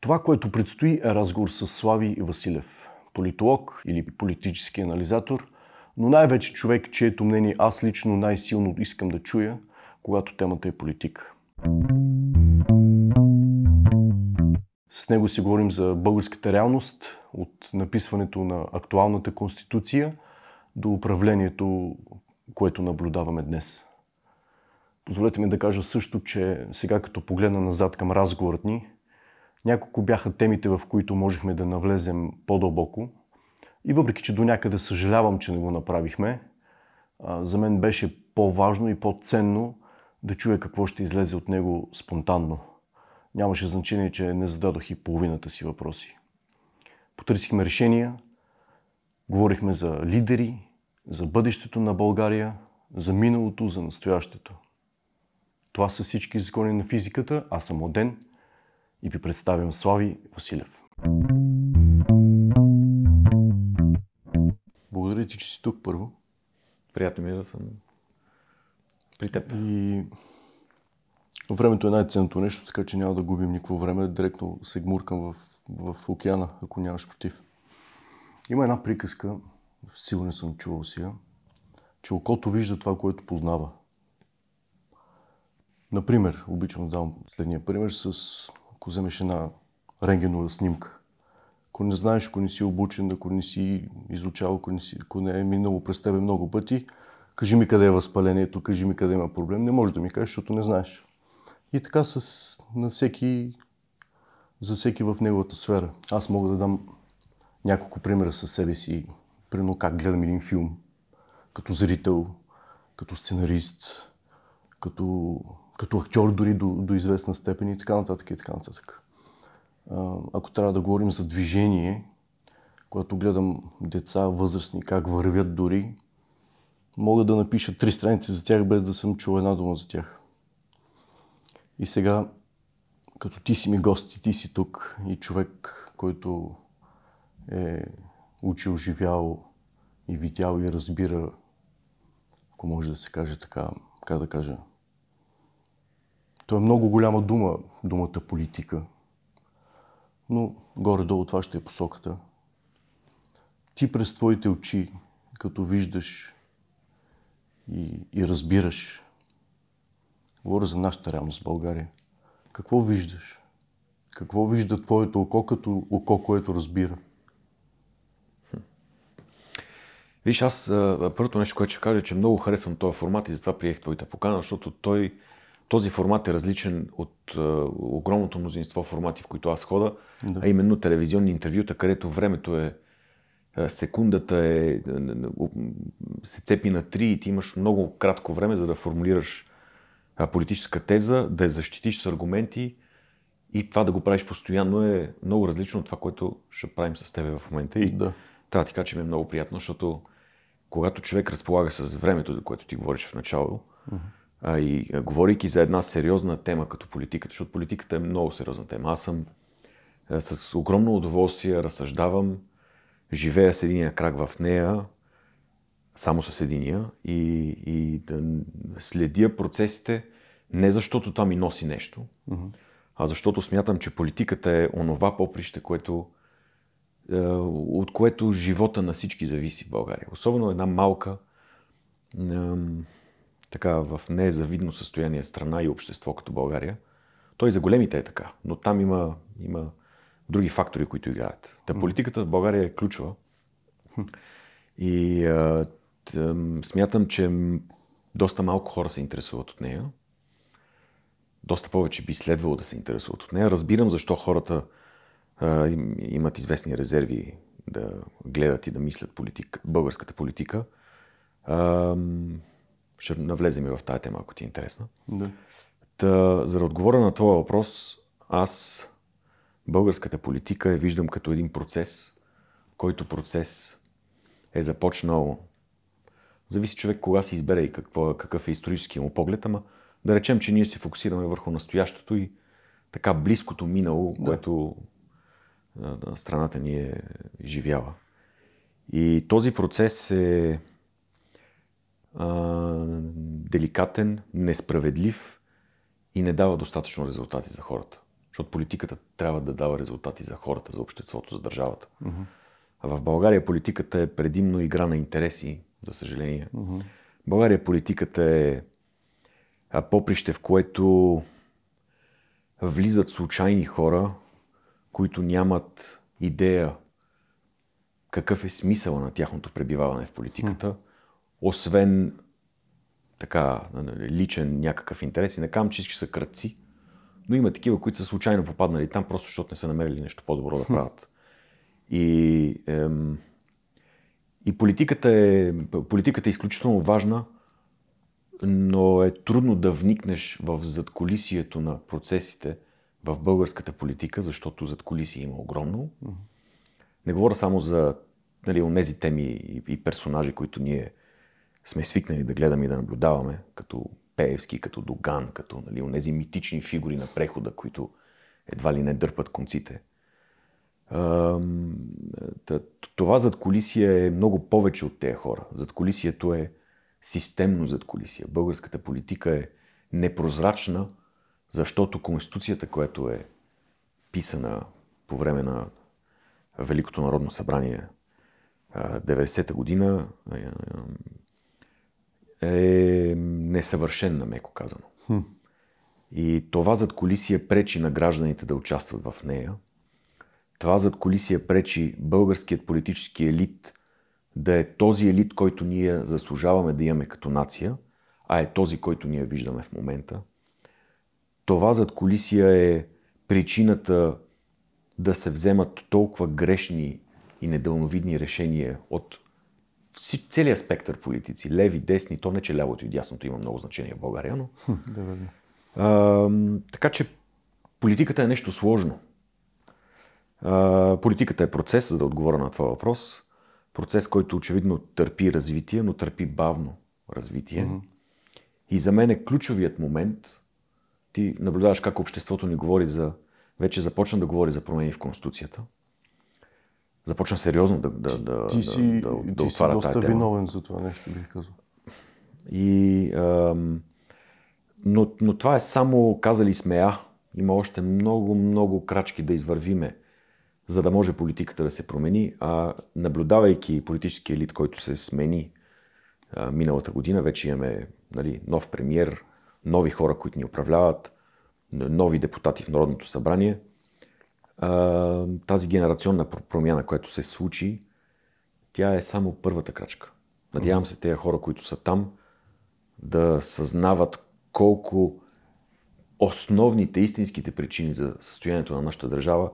Това, което предстои е разговор с Слави Василев, политолог или политически анализатор, но най-вече човек, чието мнение аз лично най-силно искам да чуя, когато темата е политика. С него си говорим за българската реалност, от написването на актуалната конституция до управлението, което наблюдаваме днес. Позволете ми да кажа също, че сега като погледна назад към разговорът ни, няколко бяха темите, в които можехме да навлезем по-дълбоко. И въпреки, че до някъде съжалявам, че не го направихме, за мен беше по-важно и по-ценно да чуя какво ще излезе от него спонтанно. Нямаше значение, че не зададох и половината си въпроси. Потърсихме решения, говорихме за лидери, за бъдещето на България, за миналото, за настоящето. Това са всички закони на физиката. Аз съм Оден и ви представям Слави Василев. Благодаря ти, че си тук първо. Приятно ми е да съм при теб. И времето е най-ценното нещо, така че няма да губим никакво време. Директно се гмуркам в, в океана, ако нямаш против. Има една приказка, сигурно съм чувал си я, че окото вижда това, което познава. Например, обичам да дам следния пример с, ако вземеш една рентгенова снимка. Ако не знаеш, ако не си обучен, ако не си изучавал, ако не, си, ако не е минало през тебе много пъти, кажи ми къде е възпалението, кажи ми къде има проблем. Не можеш да ми кажеш, защото не знаеш. И така с, на всеки, за всеки в неговата сфера. Аз мога да дам няколко примера със себе си. Примерно как гледам един филм. Като зрител, като сценарист, като като актьор дори до, до известна степен и така нататък и така нататък. Ако трябва да говорим за движение, когато гледам деца, възрастни, как вървят дори, мога да напиша три страници за тях, без да съм чул една дума за тях. И сега, като ти си ми гост и ти си тук и човек, който е учил, живял и видял и разбира, ако може да се каже така, как да кажа, то е много голяма дума, думата политика. Но горе-долу това ще е посоката. Ти през твоите очи, като виждаш и, и разбираш, говоря за нашата реалност в България, какво виждаш? Какво вижда твоето око като око, което разбира? Виж, аз първото нещо, което ще кажа, е, че много харесвам този формат и затова приех твоята покана, защото той този формат е различен от а, огромното мнозинство формати, в които аз хода, да. а именно телевизионни интервюта, където времето е секундата е, се цепи на три и ти имаш много кратко време, за да формулираш политическа теза, да я защитиш с аргументи и това да го правиш постоянно е много различно от това, което ще правим с тебе в момента. И да. трябва да ти кажа, че ми е много приятно, защото когато човек разполага с времето, за което ти говориш в начало, uh-huh а, и а, говорейки за една сериозна тема като политиката, защото политиката е много сериозна тема. Аз съм а, с огромно удоволствие разсъждавам, живея с единия крак в нея, само с единия и, и да следя процесите не защото това ми носи нещо, mm-hmm. а защото смятам, че политиката е онова поприще, което, от което живота на всички зависи в България. Особено една малка така в незавидно състояние страна и общество като България. Той за големите е така, но там има, има други фактори, които играят. Та политиката в България е ключова. И а, тъ, смятам, че доста малко хора се интересуват от нея. Доста повече би следвало да се интересуват от нея. Разбирам защо хората а, им, имат известни резерви да гледат и да мислят политик, българската политика. А, ще навлезем и в тази тема, ако ти е интересна. Да. Та, за да отговоря на твоя въпрос, аз българската политика я виждам като един процес, който процес е започнал. Зависи човек кога се избере и какво, какъв е исторически му поглед, ама да речем, че ние се фокусираме върху настоящото и така близкото минало, да. което страната ни е живяла. И този процес е деликатен, несправедлив и не дава достатъчно резултати за хората. Защото политиката трябва да дава резултати за хората, за обществото, за държавата. Uh-huh. А в България политиката е предимно игра на интереси, за съжаление. Uh-huh. България политиката е поприще, в което влизат случайни хора, които нямат идея какъв е смисъл на тяхното пребиваване в политиката, освен така нали, личен някакъв интерес. И не казвам, че всички са кръци, но има такива, които са случайно попаднали там, просто защото не са намерили нещо по-добро да правят. И, ем, и политиката, е, политиката е изключително важна, но е трудно да вникнеш в задколисието на процесите в българската политика, защото задколисие има огромно. Не говоря само за нали, тези теми и персонажи, които ние сме свикнали да гледаме и да наблюдаваме, като Пеевски, като Доган, като нали, тези митични фигури на прехода, които едва ли не дърпат конците. Това зад колисия е много повече от тези хора. Зад колисието е системно зад колисия. Българската политика е непрозрачна, защото Конституцията, която е писана по време на Великото народно събрание 90-та година, е несъвършенна, меко казано. Хм. И това зад колисия пречи на гражданите да участват в нея. Това зад колисия пречи българският политически елит да е този елит, който ние заслужаваме да имаме като нация, а е този, който ние виждаме в момента. Това зад колисия е причината да се вземат толкова грешни и недълновидни решения от целият спектър политици, леви, десни, то не че лявото и дясното има много значение в България, но... да. А, така че политиката е нещо сложно. А, политиката е процес, за да отговоря на това въпрос. Процес, който очевидно търпи развитие, но търпи бавно развитие. Mm-hmm. И за мен е ключовият момент. Ти наблюдаваш как обществото ни говори за. Вече започна да говори за промени в Конституцията започна сериозно да, да, да, ти си, да, да, да ти си доста виновен за това нещо, бих казал. И, ам, но, но това е само, казали сме А. Има още много, много крачки да извървиме, за да може политиката да се промени. А наблюдавайки политически елит, който се смени а, миналата година, вече имаме нали, нов премьер, нови хора, които ни управляват, нови депутати в Народното събрание – тази генерационна промяна, която се случи, тя е само първата крачка. Надявам се тези хора, които са там, да съзнават колко основните, истинските причини за състоянието на нашата държава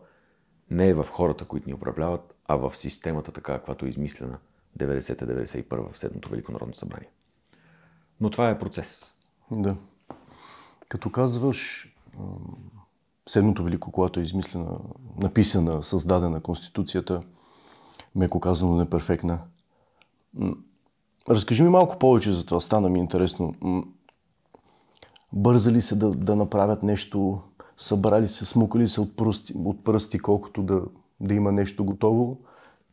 не е в хората, които ни управляват, а в системата така, каквато е измислена 90-91 в Седмото Велико Народно събрание. Но това е процес. Да. Като казваш, Седмото велико, когато е измислена, написана, създадена Конституцията, меко казано неперфектна. Разкажи ми малко повече за това, стана ми интересно. Бързали се да, да направят нещо, събрали се, смукали се от пръсти, от пръсти колкото да, да има нещо готово.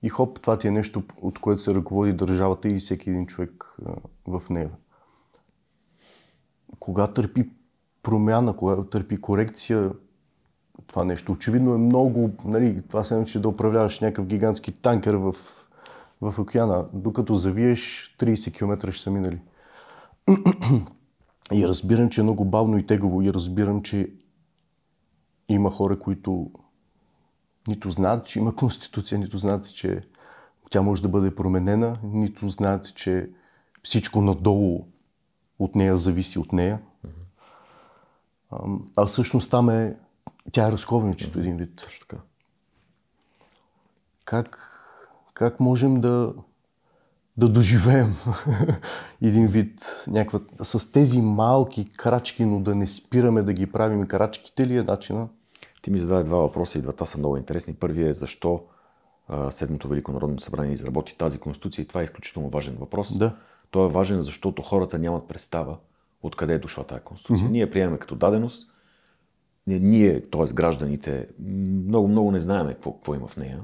И хоп, това ти е нещо, от което се ръководи държавата и всеки един човек в нея. Кога търпи промяна, кога търпи корекция, това нещо. Очевидно е много, нали, това се че да управляваш някакъв гигантски танкер в, в океана, докато завиеш 30 км ще са минали. И разбирам, че е много бавно и тегаво и разбирам, че има хора, които нито знаят, че има конституция, нито знаят, че тя може да бъде променена, нито знаят, че всичко надолу от нея зависи от нея. А всъщност там е тя е разковничето един вид. Точно така. Как, как можем да, да доживеем един вид някаква, с тези малки крачки, но да не спираме да ги правим крачките ли е начина? Ти ми зададе два въпроса и двата са много интересни. Първият е защо Седмото Велико Народно събрание изработи тази конституция и това е изключително важен въпрос. Да. Той е важен, защото хората нямат представа откъде е дошла тази конституция. Mm-hmm. Ние приемаме като даденост, ние, т.е. гражданите, много, много не знаеме какво, какво има в нея.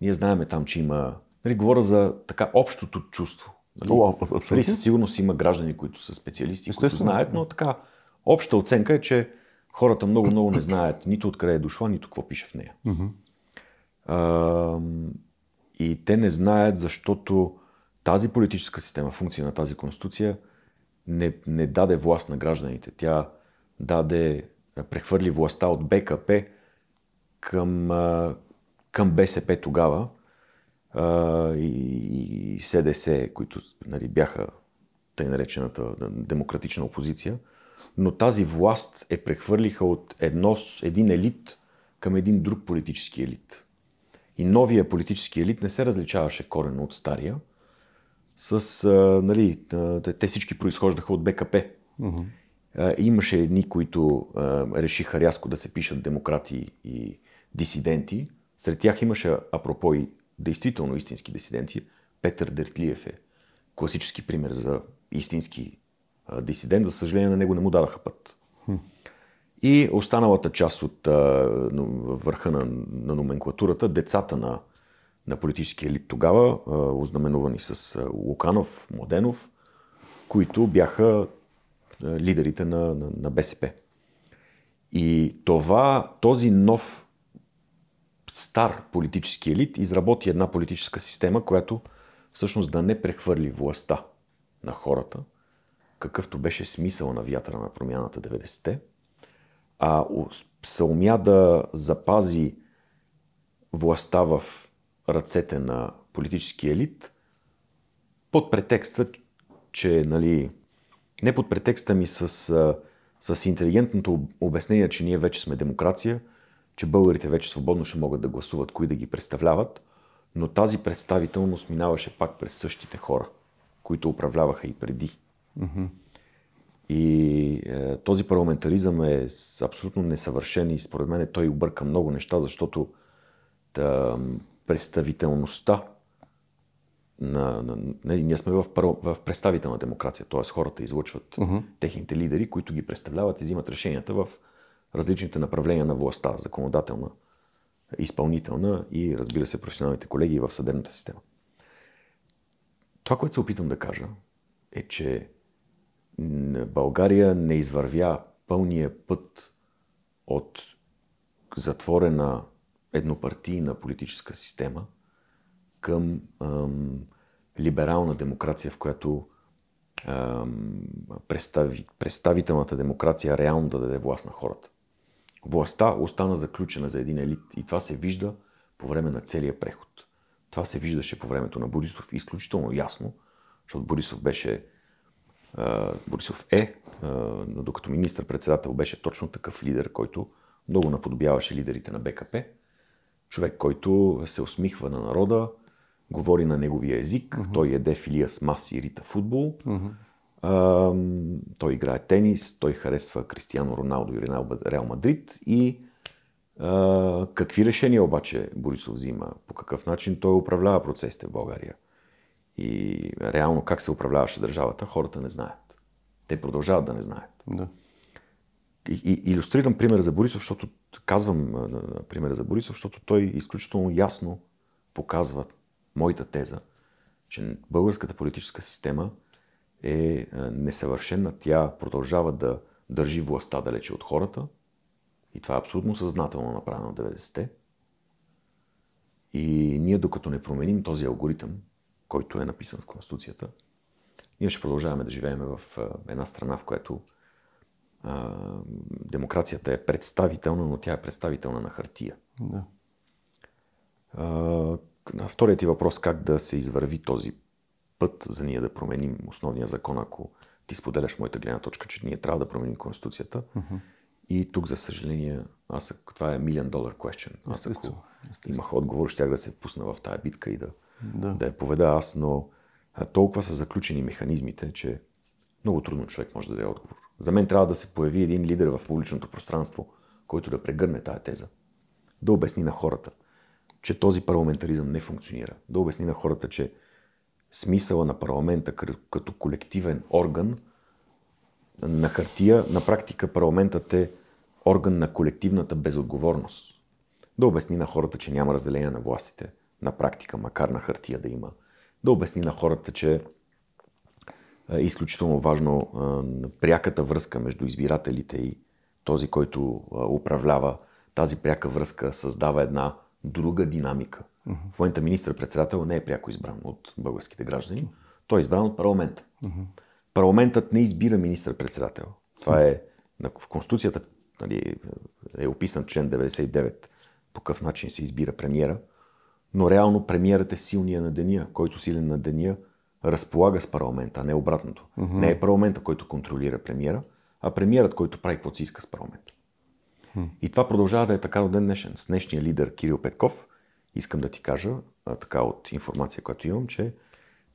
Ние знаеме там, че има... Нали, говоря за така общото чувство. Нали, О, нали, със сигурност има граждани, които са специалисти, които знаят, но така обща оценка е, че хората много-много не знаят нито откъде е дошла, нито какво пише в нея. А, и те не знаят, защото тази политическа система, функция на тази конституция, не, не даде власт на гражданите. Тя даде, прехвърли властта от БКП към, към БСП тогава и, СДС, които нали, бяха тъй наречената демократична опозиция. Но тази власт е прехвърлиха от едно, един елит към един друг политически елит. И новия политически елит не се различаваше корено от стария. С, нали, те всички произхождаха от БКП. Мгм. Имаше едни, които решиха рязко да се пишат демократи и дисиденти. Сред тях имаше, апропо и действително истински дисиденти. Петър Дертлиев е класически пример за истински дисидент. За съжаление на него не му дадаха път. И останалата част от върха на, на номенклатурата, децата на, на политическия елит тогава, ознаменувани с Луканов, Младенов, които бяха лидерите на, на, на БСП. И това, този нов стар политически елит изработи една политическа система, която всъщност да не прехвърли властта на хората, какъвто беше смисъл на вятъра на промяната 90-те, а се да запази властта в ръцете на политически елит под претекста, че нали, не под претекста ми с, с интелигентното об- обяснение, че ние вече сме демокрация, че българите вече свободно ще могат да гласуват кои да ги представляват, но тази представителност минаваше пак през същите хора, които управляваха и преди. И е, този парламентаризъм е абсолютно несъвършен и според мен той обърка много неща, защото да, представителността на, на, нали, ние сме в, парл- в представителна демокрация, т.е. хората излъчват техните лидери, които ги представляват и взимат решенията в различните направления на властта, законодателна, изпълнителна и разбира се професионалните колеги в съдебната система. Това, което се опитвам да кажа, е, че България не извървя пълния път от затворена еднопартийна политическа система към ам, либерална демокрация, в която ам, представи, представителната демокрация реално да даде власт на хората. Властта остана заключена за един елит и това се вижда по време на целия преход. Това се виждаше по времето на Борисов изключително ясно, защото Борисов беше Борисов е, докато министър-председател беше точно такъв лидер, който много наподобяваше лидерите на БКП. Човек, който се усмихва на народа, говори на неговия език, той еде филия с маси и рита футбол. А, той играе тенис, той харесва Кристиано Роналдо и Реал- Мадрид и а, какви решения обаче Борисов взима, по какъв начин той управлява процесите в България и реално как се управляваше държавата, хората не знаят. Те продължават да не знаят. Да. И, и, илюстрирам пример за Борисов, защото казвам примера за Борисов, защото той изключително ясно показва моята теза, че българската политическа система е а, несъвършена. Тя продължава да държи властта далече от хората. И това е абсолютно съзнателно направено в 90-те. И ние, докато не променим този алгоритъм, който е написан в Конституцията, ние ще продължаваме да живеем в а, една страна, в която а, демокрацията е представителна, но тя е представителна на хартия. Да. А, на вторият ти въпрос, как да се извърви този път за ние да променим основния закон, ако ти споделяш моята гледна точка, че ние трябва да променим Конституцията. И тук, за съжаление, аз, ако- това е million dollar question. Аз ако Естествено, имах отговор, щях да се впусна в тая битка и да, Да. да я поведа аз, но толкова са заключени механизмите, че много трудно човек може да даде отговор. За мен трябва да се появи един лидер в публичното пространство, който да прегърне тая теза. Да обясни на хората, че този парламентаризъм не функционира. Да обясни на хората, че смисъла на парламента като- колективен орган на хартия, на практика парламентът е орган на колективната безотговорност. Да обясни на хората, че няма разделение на властите на практика, макар на хартия да има. Да обясни на хората, че е изключително важно а, пряката връзка между избирателите и този, който управлява тази пряка връзка, създава една друга динамика. Uh-huh. В момента министър-председател не е пряко избран от българските граждани, той е избран от парламента. Uh-huh. Парламентът не избира министър-председател. Това е в Конституцията нали, е описан член 99 по какъв начин се избира премиера, но реално премиерът е силния на деня, който силен на деня разполага с парламента, а не обратното. Uh-huh. Не е парламента, който контролира премиера, а премиерът, който прави каквото си иска с парламента. И това продължава да е така до ден днешен. С днешния лидер Кирил Петков искам да ти кажа, а, така от информация, която имам, че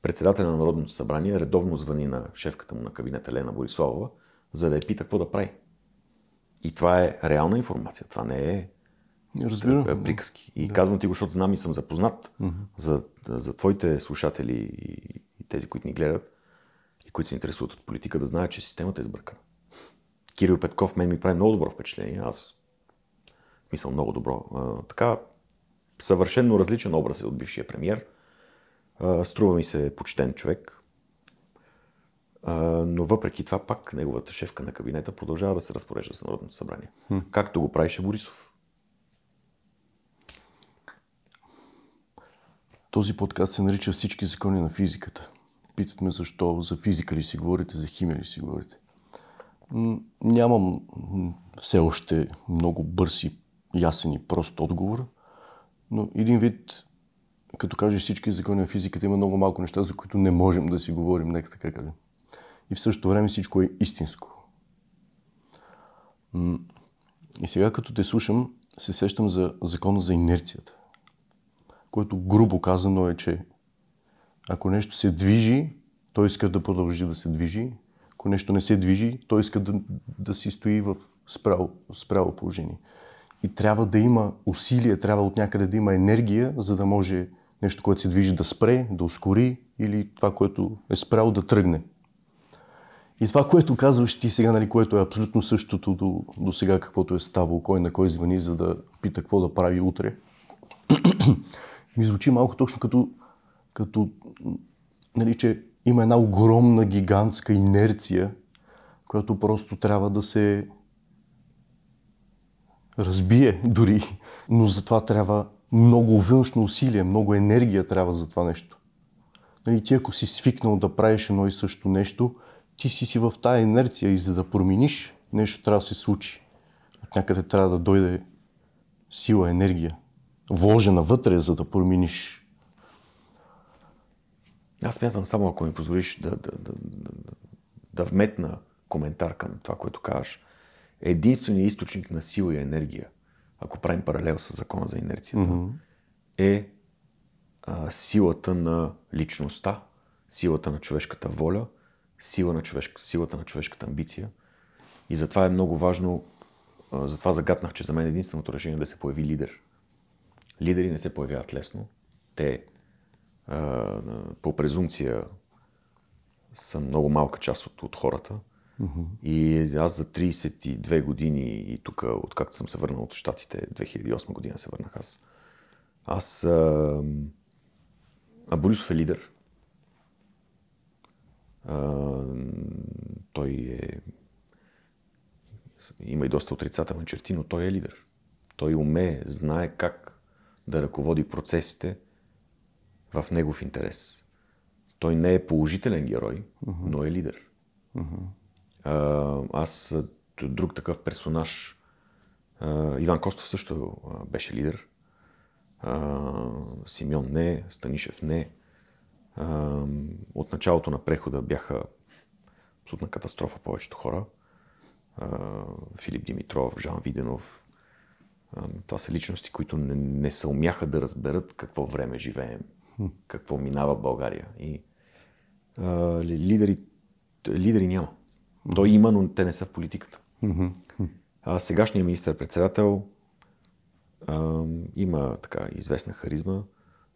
председателя на Народното събрание редовно звъни на шефката му на кабинета Лена Бориславова, за да я пита какво да прави. И това е реална информация. Това не е Разбирам. Е, приказки. И да. казвам ти го, защото знам и съм запознат uh-huh. за, за твоите слушатели и, и тези, които ни гледат и които се интересуват от политика, да знаят, че системата е сбъркана. Кирил Петков мен ми прави много добро впечатление. Аз мисля много добро. А, така, съвършенно различен образ е от бившия премьер. А, струва ми се почтен човек. А, но въпреки това пак неговата шефка на кабинета продължава да се разпорежда с Народното събрание. Hmm. Както го правише Борисов. Този подкаст се нарича Всички закони на физиката. Питат ме защо за физика ли си говорите, за химия ли си говорите. Нямам все още много бърз и ясен и прост отговор, но един вид, като кажеш всички закони на физиката, има много малко неща, за които не можем да си говорим, нека така кажем. И в същото време всичко е истинско. И сега, като те слушам, се сещам за закона за инерцията което грубо казано е, че ако нещо се движи, той иска да продължи да се движи. Ако нещо не се движи, той иска да, да си стои в справо, справо положение. И трябва да има усилие, трябва от някъде да има енергия, за да може нещо, което се движи да спре, да ускори или това, което е спряло да тръгне. И това, което казваш ти сега, нали, което е абсолютно същото до, до сега, каквото е ставало, кой на кой звъни, за да пита какво да прави утре, ми звучи малко точно като, като нали, че има една огромна, гигантска инерция, която просто трябва да се разбие дори, но за това трябва много външно усилие, много енергия трябва за това нещо. Нали, ти ако си свикнал да правиш едно и също нещо, ти си си в тая инерция и за да промениш, нещо трябва да се случи. От някъде трябва да дойде сила, енергия вложена вътре, за да промениш. Аз смятам само, ако ми позволиш да, да, да, да, да вметна коментар към това, което казваш. Единственият източник на сила и енергия, ако правим паралел с закона за инерцията, mm-hmm. е а, силата на личността, силата на човешката воля, сила на човешка, силата на човешката амбиция. И затова е много важно, а, затова загаднах, че за мен единственото решение е да се появи лидер лидери не се появяват лесно. Те по презумпция са много малка част от, от хората. Mm-hmm. И аз за 32 години и тук, откакто съм се върнал от Штатите, 2008 година се върнах аз. Аз... А, а Борисов е лидер. А, той е... Има и доста отрицателни черти, но той е лидер. Той умее, знае как да ръководи процесите в негов интерес. Той не е положителен герой, uh-huh. но е лидер. Uh-huh. А, аз друг такъв персонаж, а, Иван Костов също а, беше лидер. А, Симеон не, Станишев не. А, от началото на прехода бяха абсолютна катастрофа повечето хора. Филип Димитров, Жан Виденов, това са личности, които не, не се умяха да разберат какво време живеем, какво минава в България. И а, лидери, лидери няма. Той има, но те не са в политиката. А сегашният министър-председател а, има така известна харизма,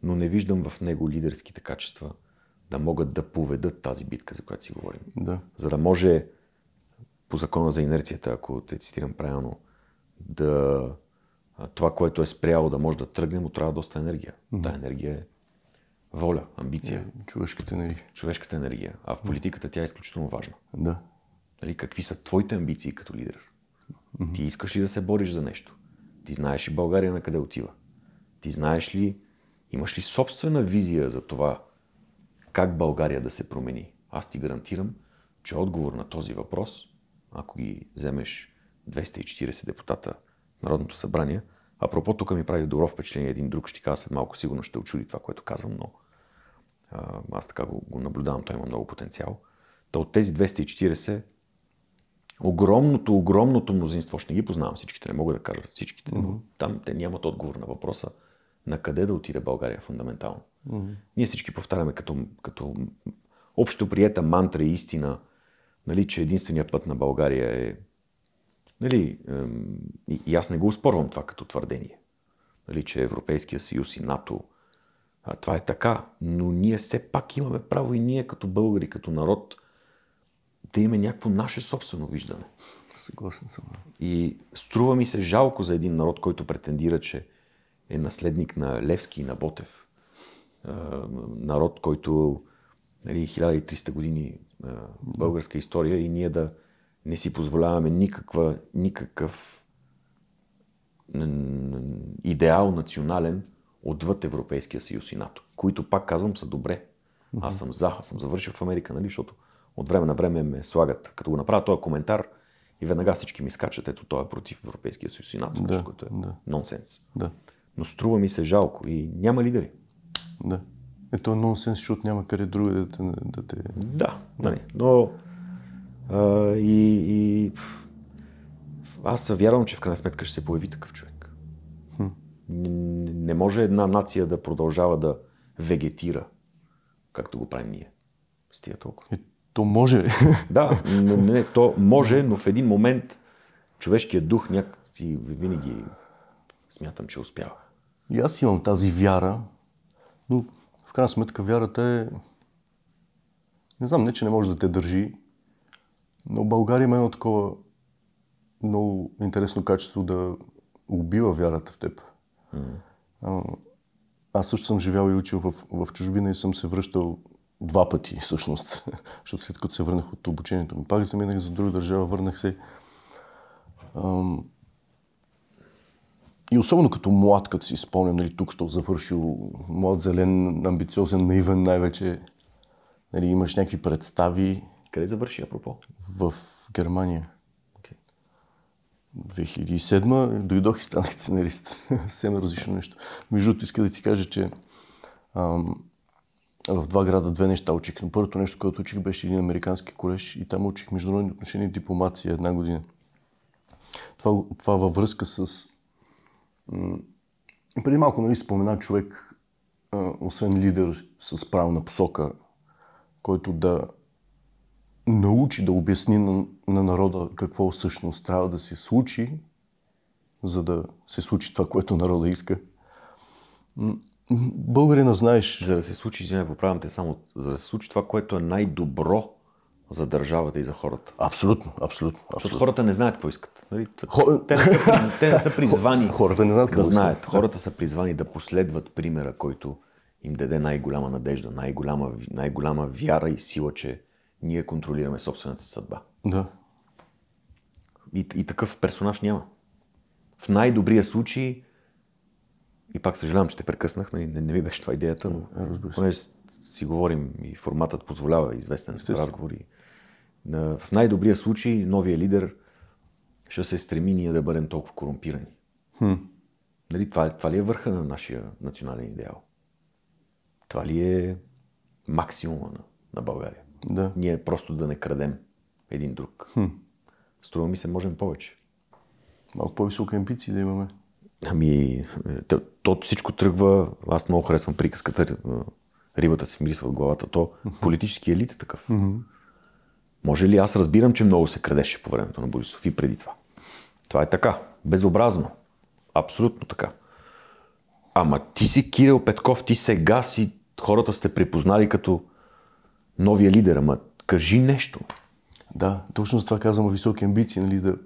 но не виждам в него лидерските качества да могат да поведат тази битка, за която си говорим. Да. За да може по закона за инерцията, ако те цитирам правилно, да това, което е спряло да може да тръгне, му трябва доста енергия. Mm-hmm. Та енергия е воля, амбиция. Yeah, човешката енергия. Човешката енергия. А в политиката тя е изключително важна. Да. Нали, какви са твоите амбиции като лидер? Ти искаш ли да се бориш за нещо? Ти знаеш ли България на къде отива? Ти знаеш ли, имаш ли собствена визия за това как България да се промени? Аз ти гарантирам, че отговор на този въпрос, ако ги вземеш 240 депутата в Народното събрание, апропо тук ми прави добро впечатление един друг, ще кажа след малко, сигурно ще очуди това, което казвам, но аз така го, го наблюдавам, той има много потенциал. Та от тези 240, огромното, огромното мнозинство, ще не ги познавам всичките, не мога да кажа всичките, mm-hmm. но там те нямат отговор на въпроса на къде да отиде България фундаментално. Mm-hmm. Ние всички повтаряме като, като общо приета мантра и истина, нали, че единственият път на България е. Нали, и, и аз не го успорвам това като твърдение. Нали, че Европейския съюз и НАТО. А, това е така, но ние все пак имаме право и ние като българи, като народ, да имаме някакво наше собствено виждане. Съгласен съм. И струва ми се жалко за един народ, който претендира, че е наследник на Левски и на Ботев. Народ, който нали, 1300 години българска история и ние да не си позволяваме никаква, никакъв идеал национален отвъд Европейския съюз и НАТО, които пак казвам са добре. Аз съм за, аз съм завършил в Америка, нали, защото от време на време ме слагат, като го направя този коментар и веднага всички ми скачат, ето той е против Европейския съюз и НАТО, да, което е да. нонсенс. Да. Но струва ми се жалко и няма лидери. Да. Ето е нонсенс, защото няма къде друго да те... Да, те... да нали. но а, и, и аз вярвам, че в крайна сметка ще се появи такъв човек. Не, може една нация да продължава да вегетира, както го правим ние. С тия толкова. И то може. Да, не, не, то може, но в един момент човешкият дух някакси винаги смятам, че успява. И аз имам тази вяра, но в крайна сметка вярата е... Не знам, не че не може да те държи, но България има едно такова много интересно качество да убива вярата в теб. Mm. Аз също съм живял и учил в, в чужбина и съм се връщал два пъти всъщност, защото след като се върнах от обучението ми, пак заминах за друга държава, върнах се. Ам... И особено като млад, като си спомням, нали, тук що завършил млад, зелен, амбициозен, наивен най-вече, нали, имаш някакви представи. Къде завърши, апропо? В Германия. Okay. 2007 дойдох и станах сценарист. Съвсем различно нещо. Между другото, иска да ти кажа, че ам, в два града две неща учих. Но първото нещо, което учих, беше един американски колеж и там учих международни отношения и дипломация една година. Това, това във връзка с... М- преди малко нали, спомена човек, а, освен лидер с правна посока, който да научи да обясни на, на народа какво всъщност трябва да се случи, за да се случи това, което народа иска. Българина знаеш. За да се случи, извиня, поправям те само, за да се случи това, което е най-добро за държавата и за хората. Абсолютно, абсолютно. абсолютно. Хората не знаят какво искат. Нали? Хор... Те, не са, те не са призвани хората не знаят да знаят. Хората са призвани да последват примера, който им даде най-голяма надежда, най-голяма, най-голяма вяра и сила, че ние контролираме собствената съдба. Да. И, и такъв персонаж няма. В най-добрия случай и пак съжалявам, че те прекъснах, нали, не, не ми беше това идеята, но понеже си говорим и форматът позволява известен разговор. И, в най-добрия случай новия лидер ще се стреми ние да бъдем толкова корумпирани. Хм. Нали, това, това ли е върха на нашия национален идеал? Това ли е максимума на, на България? Да. Ние просто да не крадем един друг. Хм. Струва ми се, можем повече. Малко по-висока амбиции да имаме. Ами, то, то всичко тръгва, аз много харесвам приказката, е, рибата си мирисва от главата, то политически елит е такъв. Mm-hmm. Може ли аз разбирам, че много се крадеше по времето на Борисов и преди това? Това е така. Безобразно. Абсолютно така. Ама ти си Кирил Петков, ти сега си, хората сте припознали като новия лидер, ама кажи нещо. Да, точно за това казвам високи амбиции, нали, да...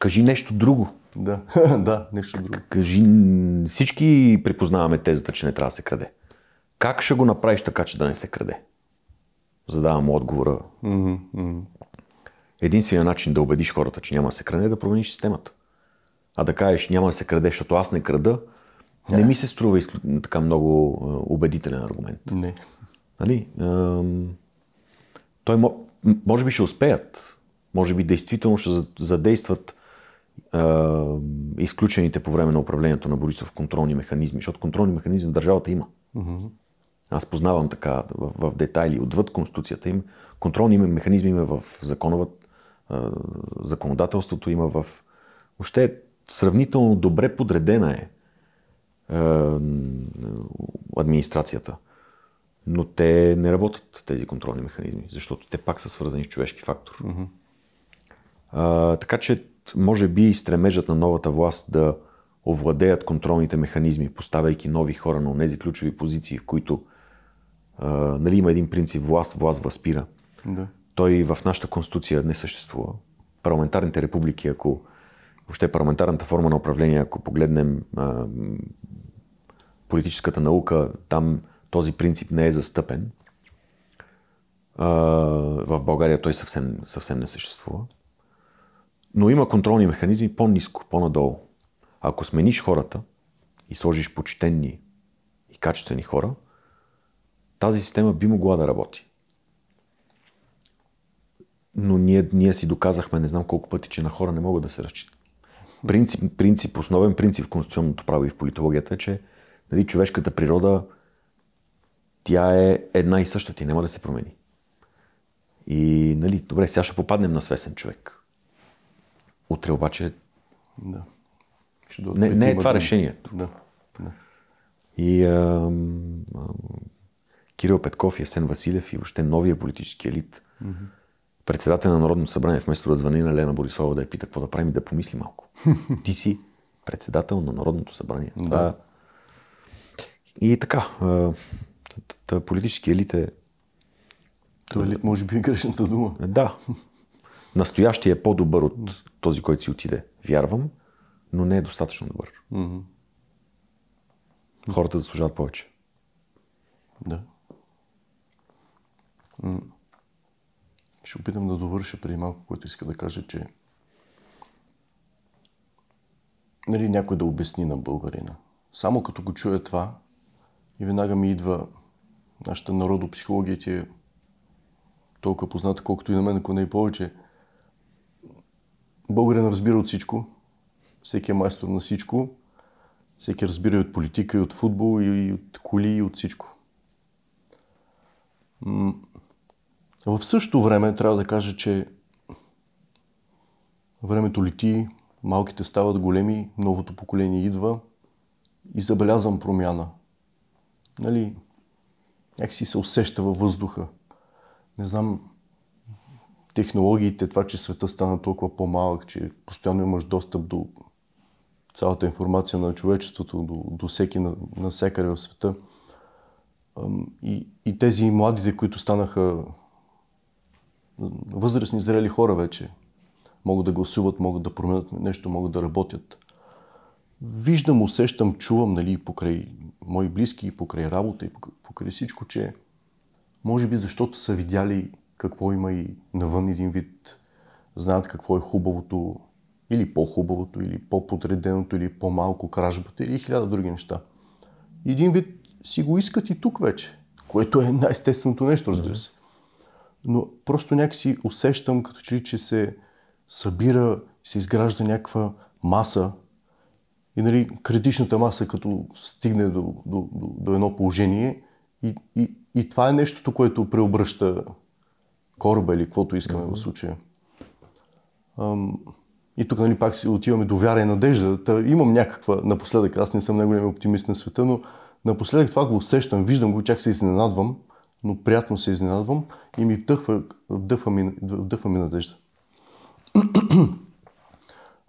Кажи нещо друго. Да, да, нещо друго. Кажи, всички припознаваме тезата, че не трябва да се краде. Как ще го направиш така, че да не се краде? Задавам отговора. Mm-hmm. единственият начин да убедиш хората, че няма да се краде, е да промениш системата. А да кажеш няма да се краде, защото аз не крада, не ми се струва изклю... така много е, убедителен аргумент. Не. Нали? Той може би ще успеят. Може би действително ще задействат а, изключените по време на управлението на Борисов контролни механизми, защото контролни механизми в държавата има. Mm-hmm. Аз познавам така в, в детайли, отвъд Конституцията им. Контролни механизми има в законова, а, законодателството, има в... Въобще сравнително добре подредена е а, администрацията. Но те не работят тези контролни механизми, защото те пак са свързани с човешки фактор. Mm-hmm. А, така че, може би, стремежът на новата власт да овладеят контролните механизми, поставяйки нови хора на тези ключови позиции, в които а, нали, има един принцип власт, власт възпира. Да. Той в нашата конституция не съществува. Парламентарните републики, ако въобще парламентарната форма на управление, ако погледнем а, политическата наука, там този принцип не е застъпен. В България той съвсем, съвсем не съществува. Но има контролни механизми по-низко, по-надолу. Ако смениш хората и сложиш почтенни и качествени хора, тази система би могла да работи. Но ние, ние си доказахме, не знам колко пъти, че на хора не могат да се разчитат. Принцип, принцип, основен принцип в конституционното право и в политологията е, че нали, човешката природа тя е една и съща, ти няма да се промени. И, нали, добре, сега ще попаднем на свесен човек. Утре обаче... Да. Ще не, не е това решението. Да. да. И а, а, Кирил Петков и Есен Василев и въобще новия политически елит, mm-hmm. председател на Народното събрание, вместо да звъни на Лена Борисова да я пита какво да правим, да помисли малко. Ти си председател на Народното събрание. Да. Това... И така, политически елит е... Това елит може би е грешната дума. Да. Настоящия е по-добър от този, който си отиде. Вярвам, но не е достатъчно добър. Mm-hmm. Хората заслужават повече. Да. Ще опитам да довърша преди малко, което иска да кажа, че нали, някой да обясни на българина. Само като го чуя това и веднага ми идва нашата народопсихология ти е толкова позната, колкото и на мен, ако не и повече. Българин разбира от всичко. Всеки е майстор на всичко. Всеки разбира и от политика, и от футбол, и от коли, и от всичко. В същото време трябва да кажа, че времето лети, малките стават големи, новото поколение идва и забелязвам промяна. Нали, някакси се усеща във въздуха. Не знам, технологиите, това, че света стана толкова по-малък, че постоянно имаш достъп до цялата информация на човечеството, до, до всеки, на, на всекъде в света. И, и тези младите, които станаха възрастни, зрели хора вече, могат да гласуват, могат да променят нещо, могат да работят. Виждам, усещам, чувам, нали, покрай мои близки, покрай работа и покрай всичко, че може би защото са видяли какво има и навън един вид, знаят какво е хубавото, или по-хубавото, или по-подреденото, или по-малко кражбата, или хиляда други неща. Един вид си го искат и тук вече, което е най-естественото нещо, разбира се. Но просто някакси усещам, като че ли, че се събира, се изгражда някаква маса, и нали, критичната маса, като стигне до, до, до, до едно положение, и, и, и това е нещото, което преобръща кораба или каквото искаме mm-hmm. в случая. Ам, и тук нали, пак си отиваме до вяра и надежда. Та, имам някаква, напоследък, аз не съм най-големият оптимист на света, но напоследък това го усещам, виждам го, чак се изненадвам, но приятно се изненадвам и ми вдъхва, вдъхва, ми, вдъхва ми надежда.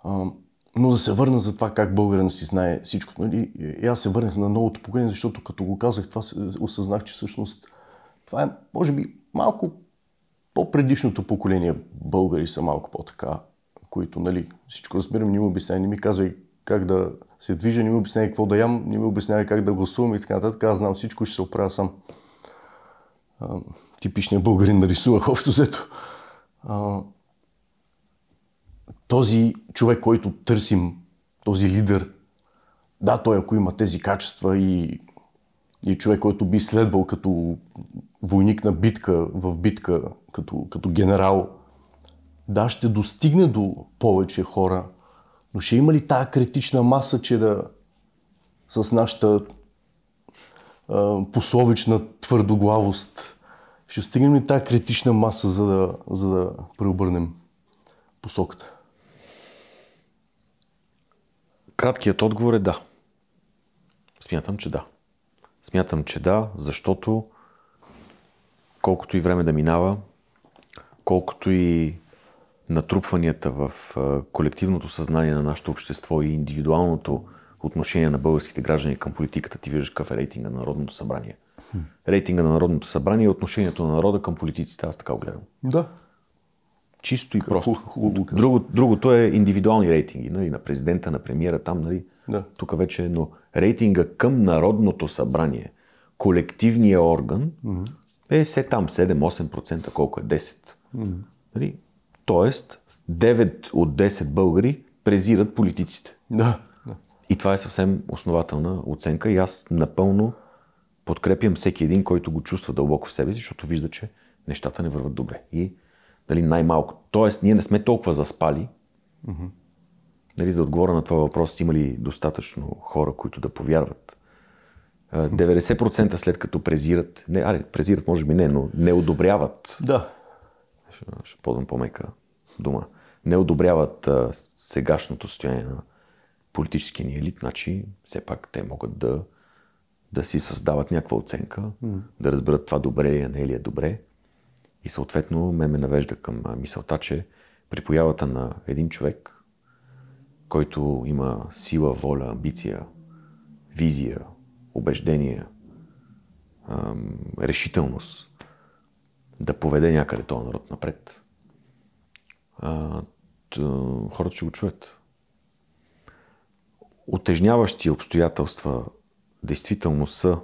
Ам, но да се върна за това как българин си знае всичко. Нали? И аз се върнах на новото поколение, защото като го казах това, осъзнах, че всъщност това е, може би, малко по-предишното поколение българи са малко по-така, които, нали, всичко разбирам, не ми обяснявай, не ми казвай как да се движа, не ми обяснявай какво да ям, не ми обяснявай как да гласувам и така нататък. Аз знам всичко, ще се оправя сам. А, типичният българин нарисувах общо взето. Този човек, който търсим, този лидер, да, той ако има тези качества и, и човек, който би следвал като войник на битка, в битка, като, като генерал, да, ще достигне до повече хора, но ще има ли тая критична маса, че да с нашата а, пословична твърдоглавост, ще стигнем ли тая критична маса, за да, за да преобърнем посоката? Краткият отговор е да. Смятам, че да. Смятам, че да, защото колкото и време да минава, колкото и натрупванията в колективното съзнание на нашето общество и индивидуалното отношение на българските граждани към политиката, ти виждаш какъв е рейтинга на Народното събрание. Рейтинга на Народното събрание е отношението на народа към политиците. Аз така го гледам. Да. Чисто и просто. Хубаво. Друго, другото е индивидуални рейтинги. Нали, на президента, на премиера, там, нали, Да. тук вече, е, но рейтинга към Народното събрание, колективния орган, е се там 7-8%, колко е 10%. Нали? Тоест, 9 от 10 българи презират политиците. Да. И това е съвсем основателна оценка и аз напълно подкрепям всеки един, който го чувства дълбоко в себе си, защото вижда, че нещата не върват добре. И дали най-малко. Тоест, ние не сме толкова заспали. Нали, за да отговоря на това въпрос, има ли достатъчно хора, които да повярват? А, 90% след като презират, не, аре, презират може би не, но не одобряват Да. ще, ще ползвам по-мека дума, не одобряват а, сегашното състояние на политическия ни елит, значи все пак те могат да, да си създават някаква оценка, mm. да разберат това добре ли е, не е ли е добре. И съответно ме ме навежда към мисълта, че при появата на един човек, който има сила, воля, амбиция, визия, убеждение, решителност, да поведе някъде този народ напред, хората ще го чуят. Отежняващи обстоятелства действително са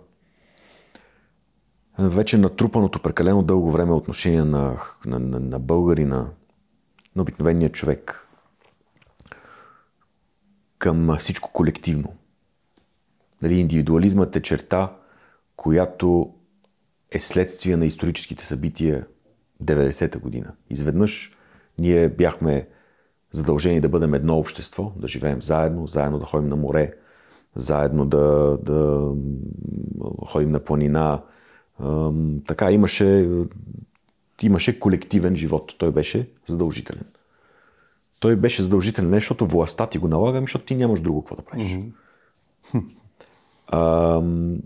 вече натрупаното прекалено дълго време отношение на, на, на, на българина, на обикновения човек към всичко колективно. Нали, индивидуализмът е черта, която е следствие на историческите събития 90-та година. Изведнъж ние бяхме задължени да бъдем едно общество, да живеем заедно, заедно да ходим на море, заедно да, да ходим на планина. Така имаше, имаше колективен живот. Той беше задължителен. Той беше задължителен не защото властта ти го налага, ами защото ти нямаш друго какво да правиш. Ам,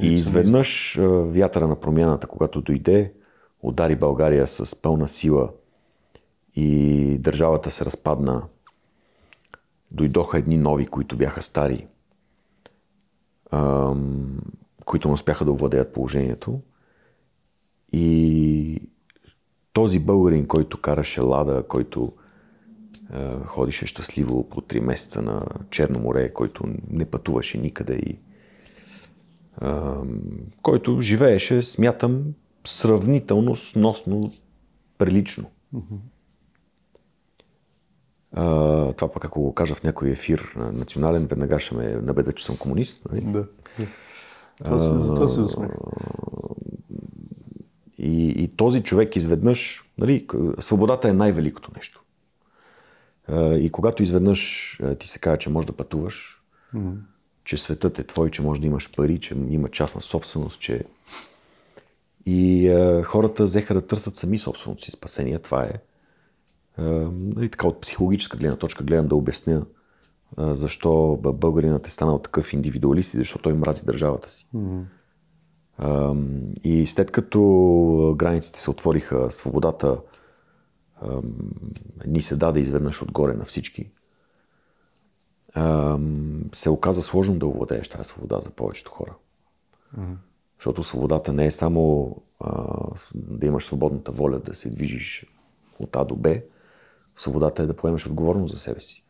и изведнъж вятъра на промяната, когато дойде, удари България с пълна сила и държавата се разпадна. Дойдоха едни нови, които бяха стари, които не успяха да овладеят положението. И този българин, който караше лада, който а, ходише щастливо по 3 месеца на Черно море, който не пътуваше никъде и който живееше, смятам, сравнително сносно, прилично. А, това пък ако го кажа в някой ефир национален, веднага ще ме набеда, че съм комунист. Нали? Да. Това се, за това се засмех. И, и този човек изведнъж, нали, свободата е най-великото нещо. И когато изведнъж ти се каже, че можеш да пътуваш, че светът е твой, че можеш да имаш пари, че има частна собственост, че... И а, хората взеха да търсят сами собственото си спасение. Това е а, нали, така от психологическа гледна точка гледам да обясня защо българинът е станал такъв индивидуалист и защо той мрази държавата си. А, и след като границите се отвориха, свободата ни се даде изведнъж отгоре на всички, се оказа сложно да овладееш тази свобода за повечето хора. Защото свободата не е само а, да имаш свободната воля да се движиш от А до Б. Свободата е да поемеш отговорност за себе си.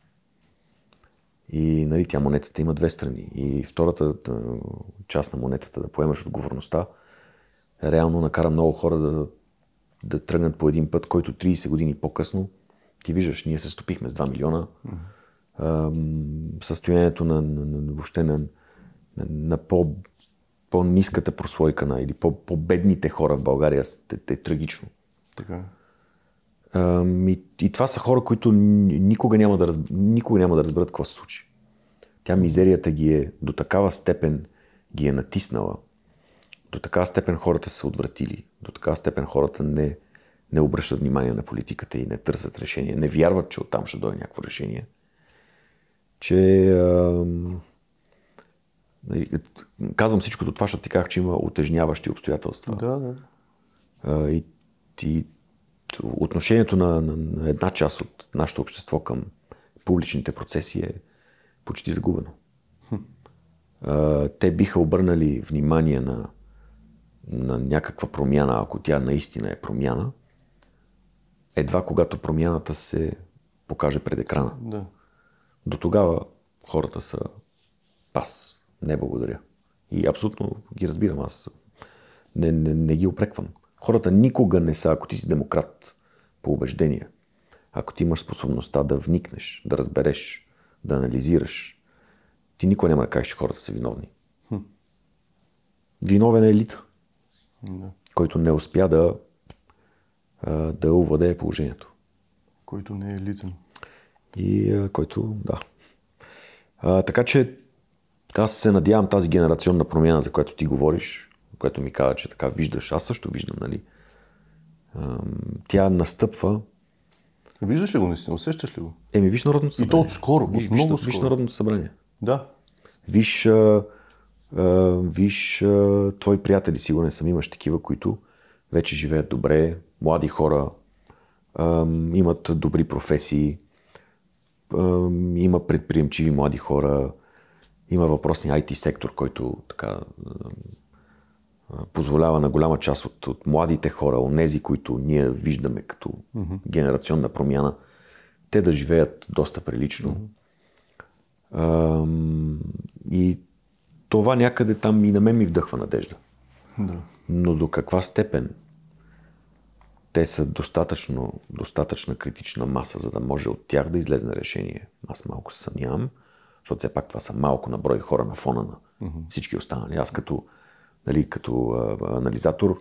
И нали, тя монетата има две страни. И втората част на монетата да поемаш отговорността реално накара много хора да, да тръгнат по един път, който 30 години по-късно Ти виждаш, ние се стопихме с 2 милиона. Състоянието на, на, на въобще на, на, на по, по-ниската прослойка на, или по, по-бедните хора в България е, е трагично. Така. И, и това са хора, които никога няма, да, никога няма да разберат какво се случи. Тя мизерията ги е до такава степен ги е натиснала, до такава степен хората са отвратили, до такава степен хората не, не обръщат внимание на политиката и не търсят решение, не вярват, че оттам ще дойде някакво решение, че а, нали, казвам всичкото това, защото ти казах, че има отежняващи обстоятелства. Да, да. А, и, и отношението на, на, на една част от нашето общество към публичните процеси е почти загубено. Те биха обърнали внимание на, на някаква промяна, ако тя наистина е промяна, едва когато промяната се покаже пред екрана. Да. До тогава хората са пас. Не благодаря. И абсолютно ги разбирам. Аз не, не, не ги опреквам. Хората никога не са, ако ти си демократ по убеждение, ако ти имаш способността да вникнеш, да разбереш, да анализираш, ти никога няма да кажеш, че хората са виновни. Хм. Виновен е елита, да. който не успя да, да овладее положението. Който не е елитен. И който, да. А, така че аз се надявам тази генерационна промяна, за която ти говориш, което ми каза, че така виждаш, аз също виждам, нали? Тя настъпва. Виждаш ли го наистина? Усещаш ли го? Еми, виж Народното събрание. И то отскоро, от виж, много виж, скоро. Виж Народното събрание. Да. Виж, а, а, виж а, твои приятели, сигурен съм, имаш такива, които вече живеят добре, млади хора, а, имат добри професии, а, има предприемчиви млади хора, има въпросния IT сектор, който така позволява на голяма част от, от младите хора, онези, които ние виждаме като mm-hmm. генерационна промяна, те да живеят доста прилично. Mm-hmm. и това някъде там и на мен ми вдъхва надежда. Да. Но до каква степен те са достатъчно, достатъчна критична маса, за да може от тях да излезне решение. Аз малко се съмнявам, защото все пак това са малко на брой хора на фона на mm-hmm. всички останали. Аз като нали, като а, анализатор,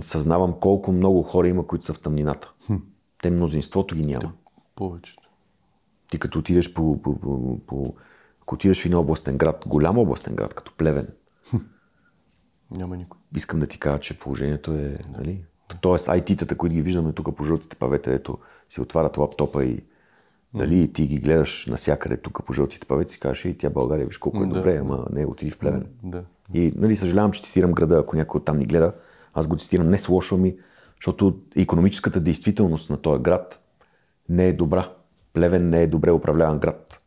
съзнавам колко много хора има, които са в тъмнината. Хм. Те мнозинството ги няма. Те, повечето. Ти като отидеш по, по, по, по ако отидеш в един областен град, голям областен град, като Плевен, хм. няма никой. Искам да ти кажа, че положението е, нали? Тоест, IT-тата, които ги виждаме тук по жълтите павета, ето си отварят лаптопа и Нали, и ти ги гледаш навсякъде тук по жълтите павеци и кажеш, и тя България, виж колко е Да. добре, ама не отиди в Плевен. Да. И нали, съжалявам, че цитирам града, ако някой оттам ни гледа. Аз го цитирам не с лошо ми, защото економическата действителност на този град не е добра. Плевен не е добре управляван град.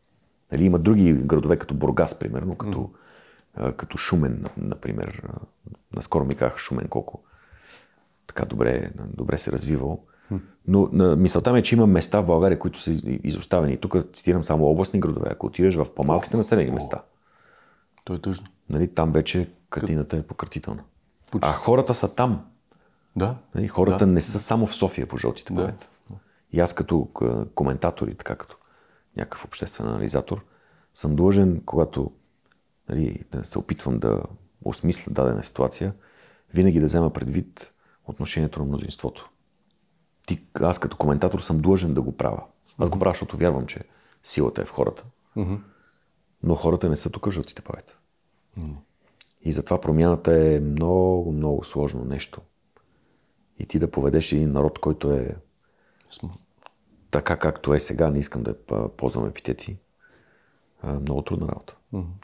Нали, има други градове, като Бургас, примерно, като, а, като Шумен, например. Наскоро ми казах Шумен колко така добре, добре се развивал. Но на, мисълта ми е, че има места в България, които са изоставени. Тук цитирам само областни градове. Ако отидеш в по-малките населени места, То е тъжно. нали, там вече картината е пократителна. А хората са там. Да. Нали, хората да. не са само в София по жълтите Да. И аз като коментатор и така като някакъв обществен анализатор съм длъжен, когато нали, се опитвам да осмисля дадена ситуация, винаги да взема предвид отношението на мнозинството. Ти, аз като коментатор съм длъжен да го правя. Аз го правя, защото вярвам, че силата е в хората. Но хората не са тук в жълтите павета. И затова промяната е много, много сложно нещо. И ти да поведеш един народ, който е така както е сега, не искам да п- ползвам епитети, много трудна работа.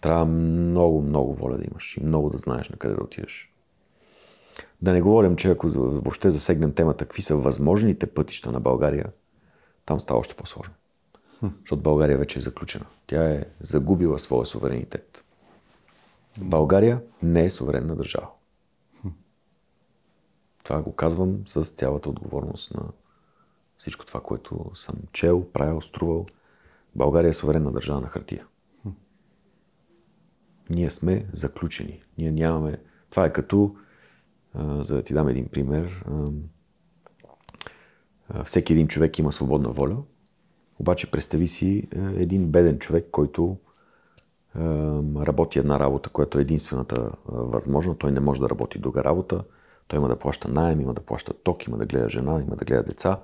Трябва много, много воля да имаш и много да знаеш на къде да отидеш. Да не говорим, че ако въобще засегнем темата, какви са възможните пътища на България, там става още по-сложно. Защото България вече е заключена. Тя е загубила своя суверенитет. България не е суверенна държава. Това го казвам с цялата отговорност на всичко това, което съм чел, правил, струвал. България е суверенна държава на хартия. Ние сме заключени. Ние нямаме... Това е като, за да ти дам един пример, всеки един човек има свободна воля, обаче представи си един беден човек, който работи една работа, която е единствената възможна. Той не може да работи друга работа. Той има да плаща найем, има да плаща ток, има да гледа жена, има да гледа деца.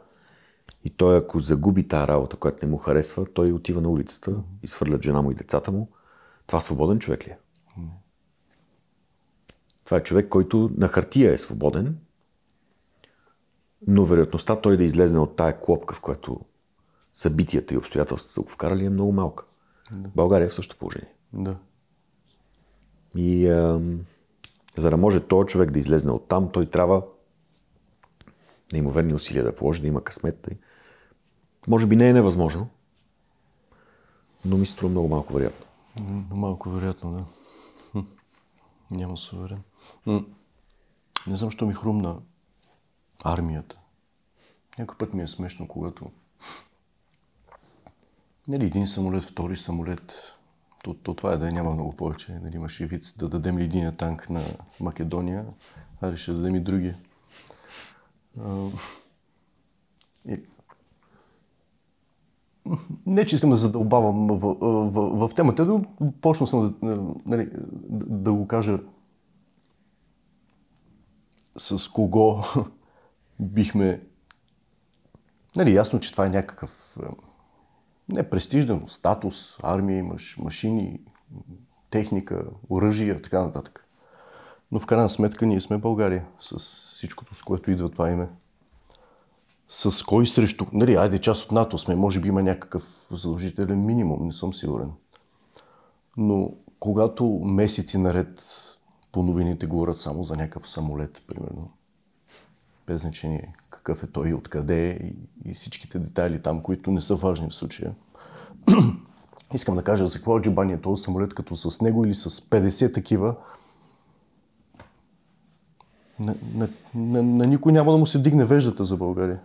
И той, ако загуби тази работа, която не му харесва, той отива на улицата и свърлят жена му и децата му. Това свободен човек ли е? Това е човек, който на хартия е свободен, но вероятността той да излезне от тая клопка, в която събитията и обстоятелствата са го вкарали, е много малка. България е в същото положение. Да. И а, за да може този човек да излезне от там, той трябва неимоверни усилия да положи, да има късмет. Може би не е невъзможно, но ми се струва много малко вероятно. Малко вероятно, да. Няма суверен. Не знам, що ми хрумна армията. Някой път ми е смешно, когато нали, един самолет, втори самолет, то, то това е да няма много повече. Нали, имаше вид да дадем ли един танк на Македония, а ще дадем и други. И... Не, че искам да задълбавам в, в, в темата, но почна съм да, нали, да, да го кажа с кого бихме... Нали, ясно, че това е някакъв не престижно, статус, армия имаш, машини, техника, оръжия, така нататък. Но в крайна сметка ние сме България, с всичкото, с което идва това име. С кой срещу... Нали, айде част от НАТО сме, може би има някакъв задължителен минимум, не съм сигурен. Но когато месеци наред по новините говорят само за някакъв самолет, примерно, без значение какъв е той и откъде е и, и всичките детайли там, които не са важни в случая. Искам да кажа за какво е джибание този самолет, като с него или с 50 такива. На, на, на, на никой няма да му се дигне веждата за България.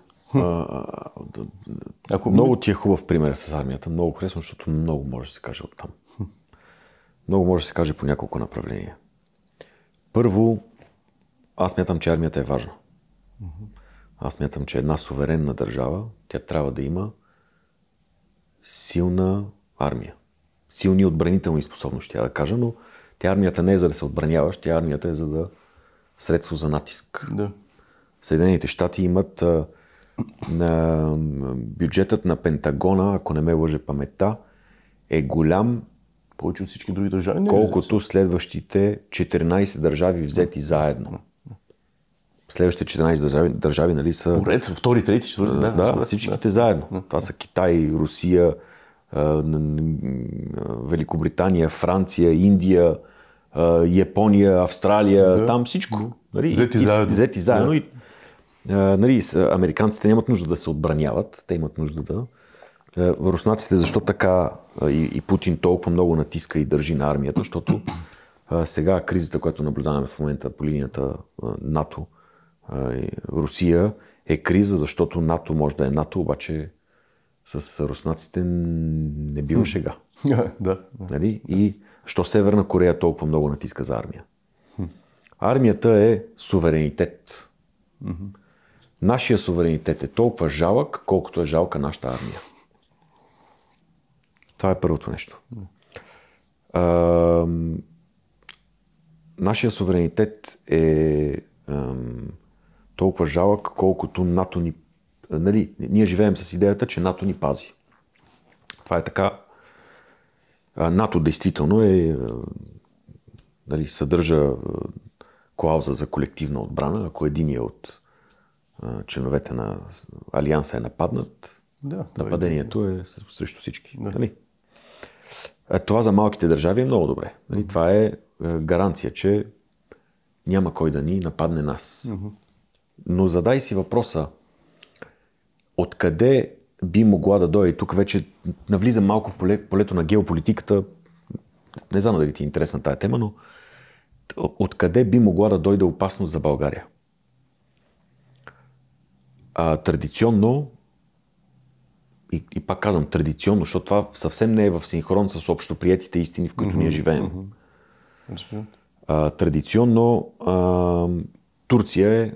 Ако много ти е хубав пример с армията, много харесвам, защото много може да се каже от там. Много може да се каже по няколко направления. Първо, аз мятам, че армията е важна. Аз мятам, че една суверенна държава, тя трябва да има силна армия. Силни отбранителни способности, да кажа, но тя армията не е за да се отбраняваш, тя армията е за да средство за натиск. Да. Съединените щати имат а, на, бюджетът на Пентагона, ако не ме лъже паметта, е голям повече от всички други държави. Не колкото следващите 14 държави взети заедно. Следващите 14 държави, държави нали, са... Поред, втори, трети, четвърти, да. Да, всичките да. заедно. Това са Китай, Русия, Великобритания, Франция, Индия, Япония, Австралия, да. там всичко. Нали, взети заедно. Взети заедно. Да. И, нали, американците нямат нужда да се отбраняват, те имат нужда да. Руснаците защо така и, и Путин толкова много натиска и държи на армията, защото сега кризата, която наблюдаваме в момента по линията НАТО, Русия е криза, защото НАТО може да е НАТО, обаче с руснаците не бива шега. да. Нали? И що Северна Корея толкова много натиска за армия? Армията е суверенитет. Нашия суверенитет е толкова жалък, колкото е жалка нашата армия. Това е първото нещо. А, нашия суверенитет е толкова жалък, колкото НАТО ни... Нали, ние живеем с идеята, че НАТО ни пази. Това е така. НАТО действително е, нали, съдържа клауза за колективна отбрана. Ако един от членовете на Алианса е нападнат, да, нападението е срещу всички. Да. Нали? Това за малките държави е много добре. Нали? Това е гаранция, че няма кой да ни нападне нас. Mm-hmm. Но задай си въпроса, откъде би могла да дойде, тук вече навлизам малко в полето на геополитиката, не знам дали ти е интересна тая тема, но откъде би могла да дойде опасност за България? А, традиционно, и, и пак казвам традиционно, защото това съвсем не е в синхрон с общоприетите истини, в които mm-hmm, ние живеем. Mm-hmm. А, традиционно а, Турция е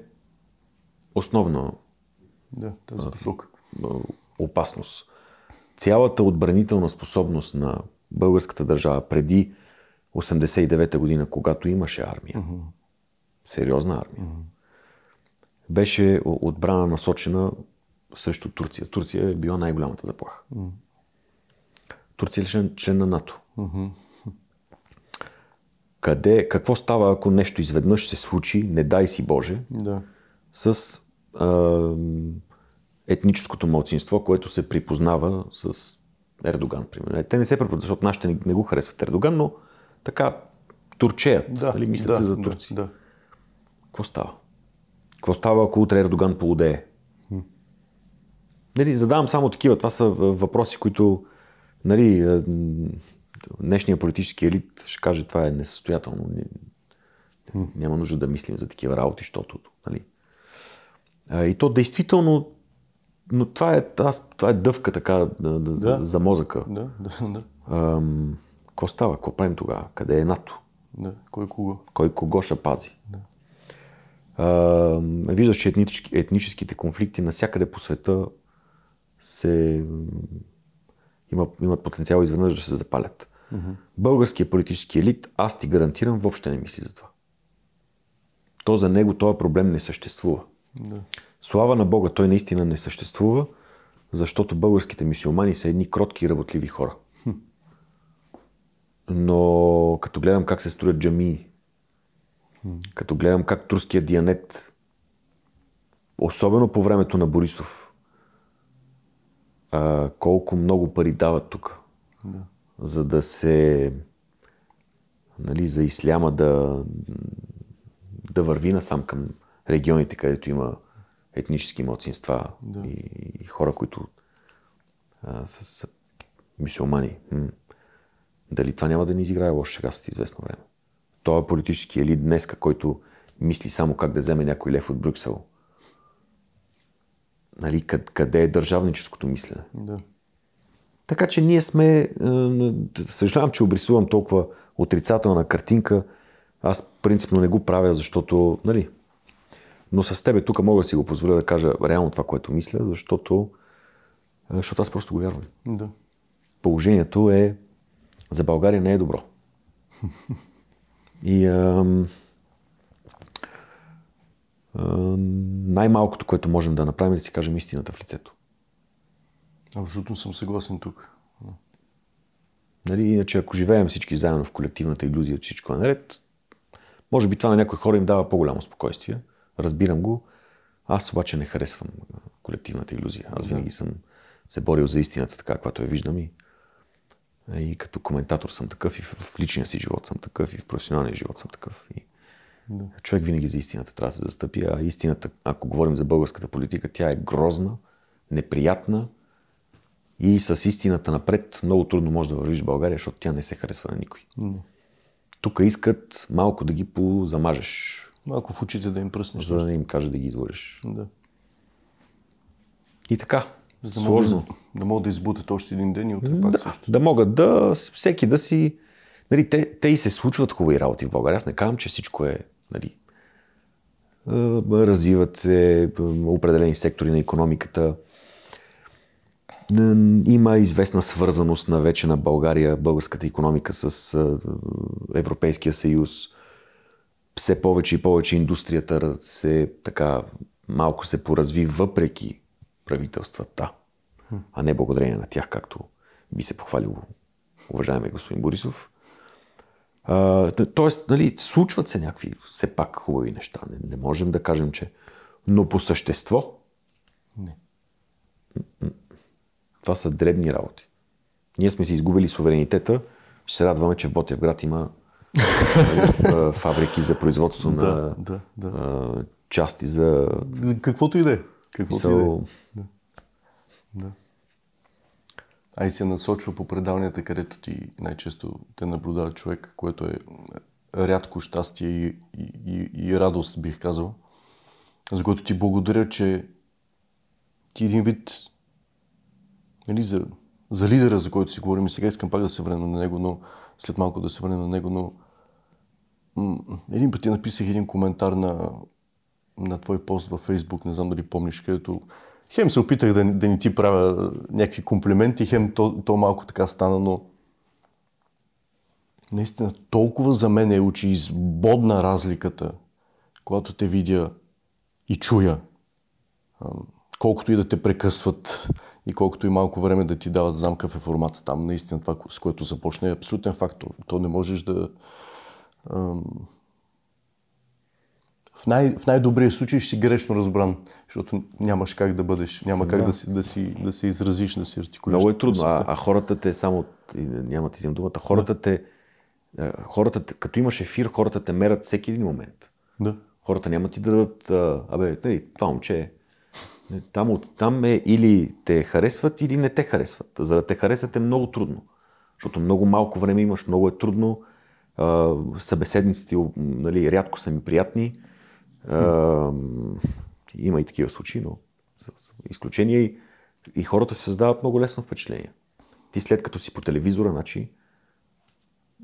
основно Да, тази посока. а, опасност. Цялата отбранителна способност на българската държава преди 89-та година, когато имаше армия, сериозна армия, беше о- отбрана насочена срещу Турция. Турция е била най-голямата заплаха. Турция е член, на НАТО. Къде, какво става, ако нещо изведнъж се случи, не дай си Боже, Да. С а, етническото младсинство, което се припознава с Ердоган, примерно. Е, Те не се припознават, защото нашите не, не го харесват Ердоган, но така турчеят, Да, нали, мислят да, се за да, турци. Да. Какво става? Какво става, ако утре Ердоган полудее? Нали, задавам само такива. Това са въпроси, които нали, м, днешния политически елит ще каже, това е несъстоятелно. Ня- Няма нужда да мислим за такива работи, защото. Нали. И то действително, но това е, аз, това е дъвка така да, да, Да. за мозъка. Да, да, да. Ам, Какво става? Какво правим тогава? Къде е НАТО? да. Кой кого? Кой кого ще пази? А, виждаш, че етнически, етническите конфликти навсякъде по света се, има, имат потенциал изведнъж да се запалят. Българският политически елит, аз ти гарантирам, въобще не мисли за това. То за него този проблем не съществува. Да. Слава на Бога, той наистина не съществува, защото българските мисиомани са едни кротки и работливи хора. Но като гледам как се строят джамии, като гледам как турският дианет, особено по времето на Борисов, а, колко много пари дават тук, Да. за да се, нали, за исляма да, да върви насам към регионите, където има етнически младсинства Да. и, и хора, които а, са, са мусулмани. М. Дали това няма да ни изиграе лошо сега след известно време? Той е политически елит днеска, който мисли само как да вземе някой лев от Брюксел. Нали, къде, е държавническото мислене? Да. Така че ние сме, съжалявам, че обрисувам толкова отрицателна картинка. Аз принципно не го правя, защото, нали, но с тебе тук мога да си го позволя да кажа реално това, което мисля, защото, защото аз просто го вярвам. Да. Положението е, за България не е добро. И ам, ам, най-малкото, което можем да направим е да си кажем истината в лицето. Абсолютно съм съгласен тук. Нали, иначе ако живеем всички заедно в колективната иллюзия, че всичко е наред, може би това на някои хора им дава по-голямо спокойствие. Разбирам го. Аз обаче не харесвам колективната иллюзия. Аз винаги съм се борил за истината, така каквато я виждам и, и като коментатор съм такъв, и в личния си живот съм такъв, и в професионалния живот съм такъв. И Да. човек винаги за истината трябва да се застъпи, а истината, ако говорим за българската политика, тя е грозна, неприятна и с истината напред много трудно може да вървиш в България, защото тя не се харесва на никой. Да. Тук искат малко да ги позамажеш, Малко в очите да им пръснеш. за да не им каже да ги излъжеш. Да. И така, За да могат да, сложно. да могат да избутат още един ден и утре пак Да, също. да могат да, всеки да си... Нали, те, те и се случват хубави работи в България. Аз не казвам, че всичко е... Нали, развиват се определени сектори на економиката. Има известна свързаност на вече на България, българската економика с Европейския съюз. Все повече и повече индустрията се така малко се поразви въпреки правителствата, а не благодарение на тях, както би се похвалил уважаеми господин Борисов. А, тоест, нали, случват се някакви все пак хубави неща. Не, не можем да кажем, че... Но по същество... Не. Това са дребни работи. Ние сме си изгубили суверенитета. Ще се радваме, че в Ботевград има фабрики за производство на Да, да, да. а, части за... Каквото и да е. Каквото и да е. Да. А и се насочва по предаванията, където ти най-често те наблюдава човек, което е рядко щастие и, и, и, и радост, бих казал. За което ти благодаря, че ти един вид нали, за, за лидера, за който си говорим и сега искам пак да се върнем на него, но след малко да се върнем на него, но един път ти написах един коментар на, на твой пост във Фейсбук, не знам дали помниш, където хем се опитах да, да не ти правя някакви комплименти, хем то, то малко така стана, но наистина толкова за мен е очи избодна разликата, когато те видя и чуя, колкото и да те прекъсват и колкото и малко време да ти дават знам какъв е формата там, наистина това, с което започне е абсолютен фактор. То не можеш да... В, най- в най-добрия случай ще си грешно разбран, защото нямаш как да бъдеш, няма как да, да, си, да, си, да се изразиш, да си артикулираш. Много е трудно, а, а хората те само, няма ти взимам думата, хората да. те, хората, като имаш ефир, хората те мерят всеки един момент. Да. Хората няма ти да дадат, абе, не, това момче там, там е или те харесват, или не те харесват. За да те харесват е много трудно. Защото много малко време имаш, много е трудно. събеседниците нали, рядко са ми приятни. има и такива случаи, но изключение и, и хората се създават много лесно впечатление. Ти след като си по телевизора, значи,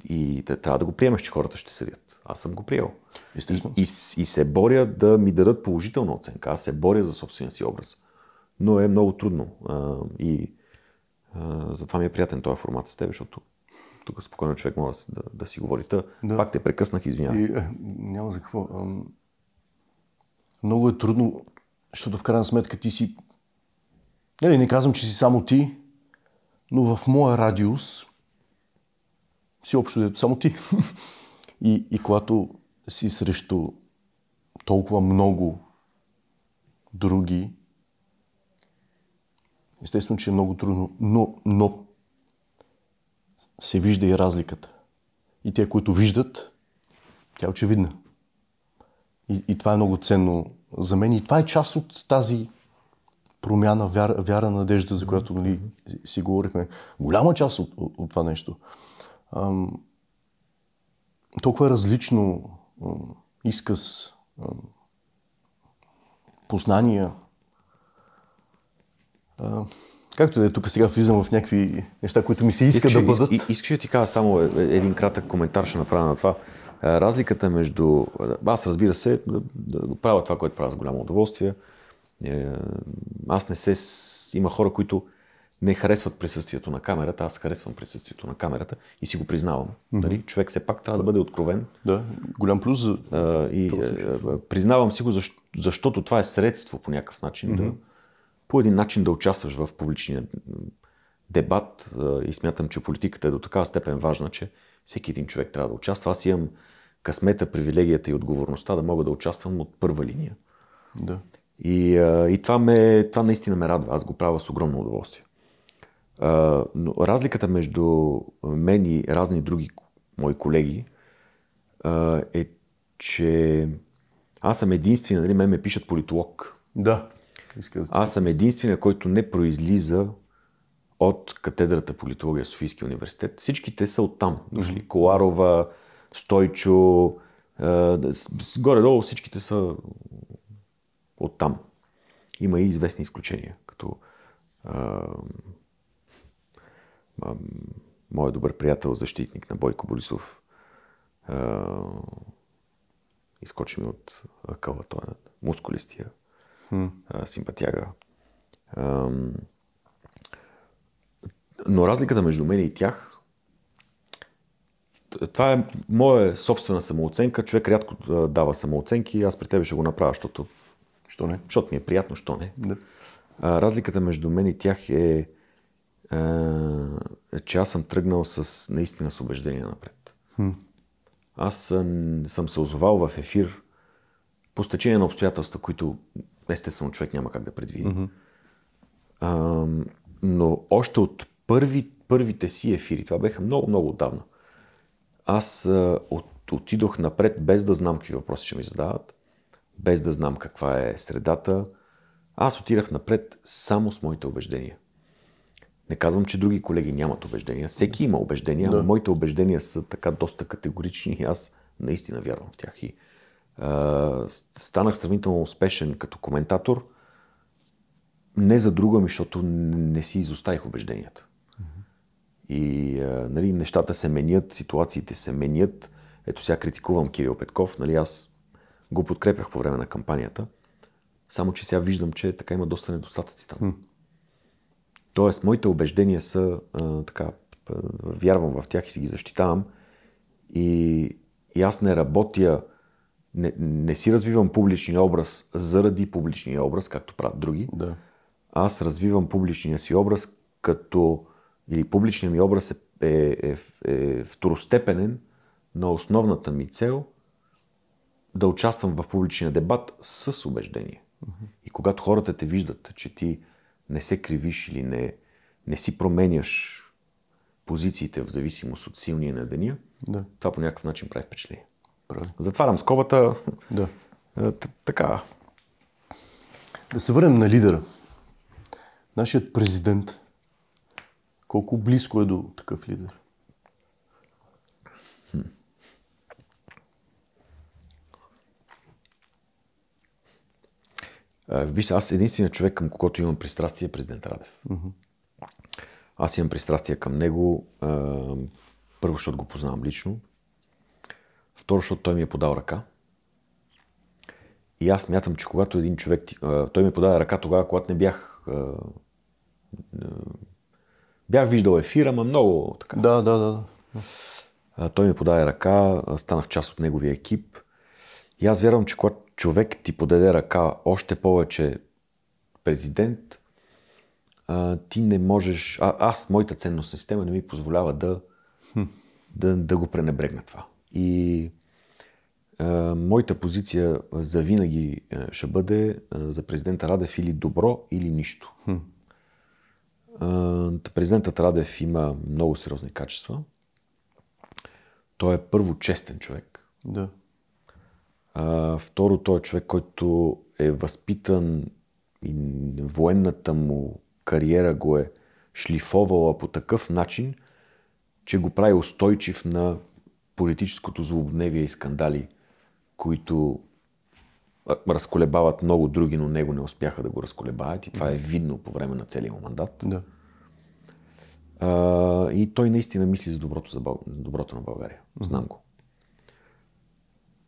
и трябва да го приемаш, че хората ще седят. Аз съм го приел. Естествено. И, и, и се боря да ми дадат положителна оценка. Аз се боря за собствения си образ. Но е много трудно. А, и а, затова ми е приятен този формат с теб, защото тук спокойно човек може да, да, да си говори. Та, да. Пак те прекъснах, извинявай. И, е, няма за какво. Много е трудно, защото в крайна сметка ти си... Нали, не казвам, че си само ти, но в моя радиус си общо само ти. И, и когато си срещу толкова много други, естествено, че е много трудно, но, но се вижда и разликата. И те, които виждат, тя е очевидна. И, и това е много ценно за мен. И това е част от тази промяна, вяра, вяра надежда, за която нали, си говорихме. Голяма част от, от, от това нещо. Ам, толкова различно изказ, познания. Както да е, тук сега влизам в някакви неща, които ми се иска да бъдат. Искаш, искаш да ти кажа само е, е, един кратък коментар, ще направя на това. Разликата между... Аз разбира се, правя това, което правя с голямо удоволствие. Е, аз не се... Има хора, които не харесват присъствието на камерата, аз харесвам присъствието на камерата и си го признавам. Mm-hmm. Нали? Човек все пак трябва да бъде откровен. Да, голям плюс за а, и, а, Признавам си го, защо, защото това е средство по някакъв начин, mm-hmm. да, по един начин да участваш в публичния дебат а, и смятам, че политиката е до такава степен важна, че всеки един човек трябва да участва. Аз имам късмета, привилегията и отговорността да мога да участвам от първа линия. Да. И, а, и това, ме, това наистина ме радва. Аз го правя с огромно удоволствие но разликата между мен и разни други мои колеги а, е, че аз съм единствения, нали, мен ме пишат политолог. Да. Аз съм единствения, който не произлиза от катедрата политология в Софийския университет. Всичките са оттам. Дошли. Mm-hmm. Коларова, Стойчо, а, горе-долу всичките са оттам. Има и известни изключения, като а, моят добър приятел, защитник на Бойко Борисов, изкочи ми от акъла, той е мускулистия, hmm. симпатяга. Но разликата между мен и тях, това е моя собствена самооценка. Човек рядко дава самооценки. Аз при тебе ще го направя, защото, що не? защото ми е приятно, що не. Да. разликата между мен и тях е е, че аз съм тръгнал с наистина с убеждение напред. Хм. Аз съм, съм се озовал в ефир по стечение на обстоятелства, които естествено човек няма как да предвиди. Mm-hmm. А, но още от първи, първите си ефири, това беха много, много отдавна, аз а, от, отидох напред без да знам какви въпроси ще ми задават, без да знам каква е средата. Аз отидах напред само с моите убеждения. Не казвам, че други колеги нямат убеждения. Всеки има убеждения, да. но моите убеждения са така доста категорични и аз наистина вярвам в тях. И, а, станах сравнително успешен като коментатор, не за друго, ми, защото не си изоставих убежденията. Mm-hmm. И а, нали, нещата се менят, ситуациите се менят. Ето сега критикувам Кирил Петков. Нали, аз го подкрепях по време на кампанията. Само, че сега виждам, че така има доста недостатъци там. Тоест, моите убеждения са а, така, вярвам в тях и си ги защитавам. И, и аз не работя, не, не си развивам публичния образ заради публичния образ, както правят други. Да. Аз развивам публичния си образ като, или публичният ми образ е, е, е, е второстепенен на основната ми цел да участвам в публичния дебат с убеждение. И когато хората те виждат, че ти не се кривиш или не, не си променяш позициите в зависимост от силния на деня, Да. това по някакъв начин прави впечатление. Прави. Затварям скобата. Да. Е, Така. Да се върнем на лидера. Нашият президент, колко близко е до такъв лидер? Виж, аз единственият човек, към когото имам пристрастие е президент Радев. Аз имам пристрастие към него. Първо, защото го познавам лично. Второ, защото той ми е подал ръка. И аз мятам, че когато един човек... Той ми подаде ръка тогава, когато не бях... Бях виждал ефира, ма много така. Да, да, да. Той ми подаде ръка, станах част от неговия екип. И аз вярвам, че когато човек ти подаде ръка, още повече президент, а, ти не можеш. А, аз, моята ценностна система не ми позволява да, да, да го пренебрегна това. И а, моята позиция за винаги а, ще бъде а, за президента Радев или добро, или нищо. А, та президентът Радев има много сериозни качества. Той е първо честен човек. да. А, второ, той е човек, който е възпитан и военната му кариера го е шлифовала по такъв начин, че го прави устойчив на политическото злободневие и скандали, които разколебават много други, но него не успяха да го разколебаят и това е видно по време на целия му мандат. Да. А, и той наистина мисли за доброто, за доброто на България. Знам го.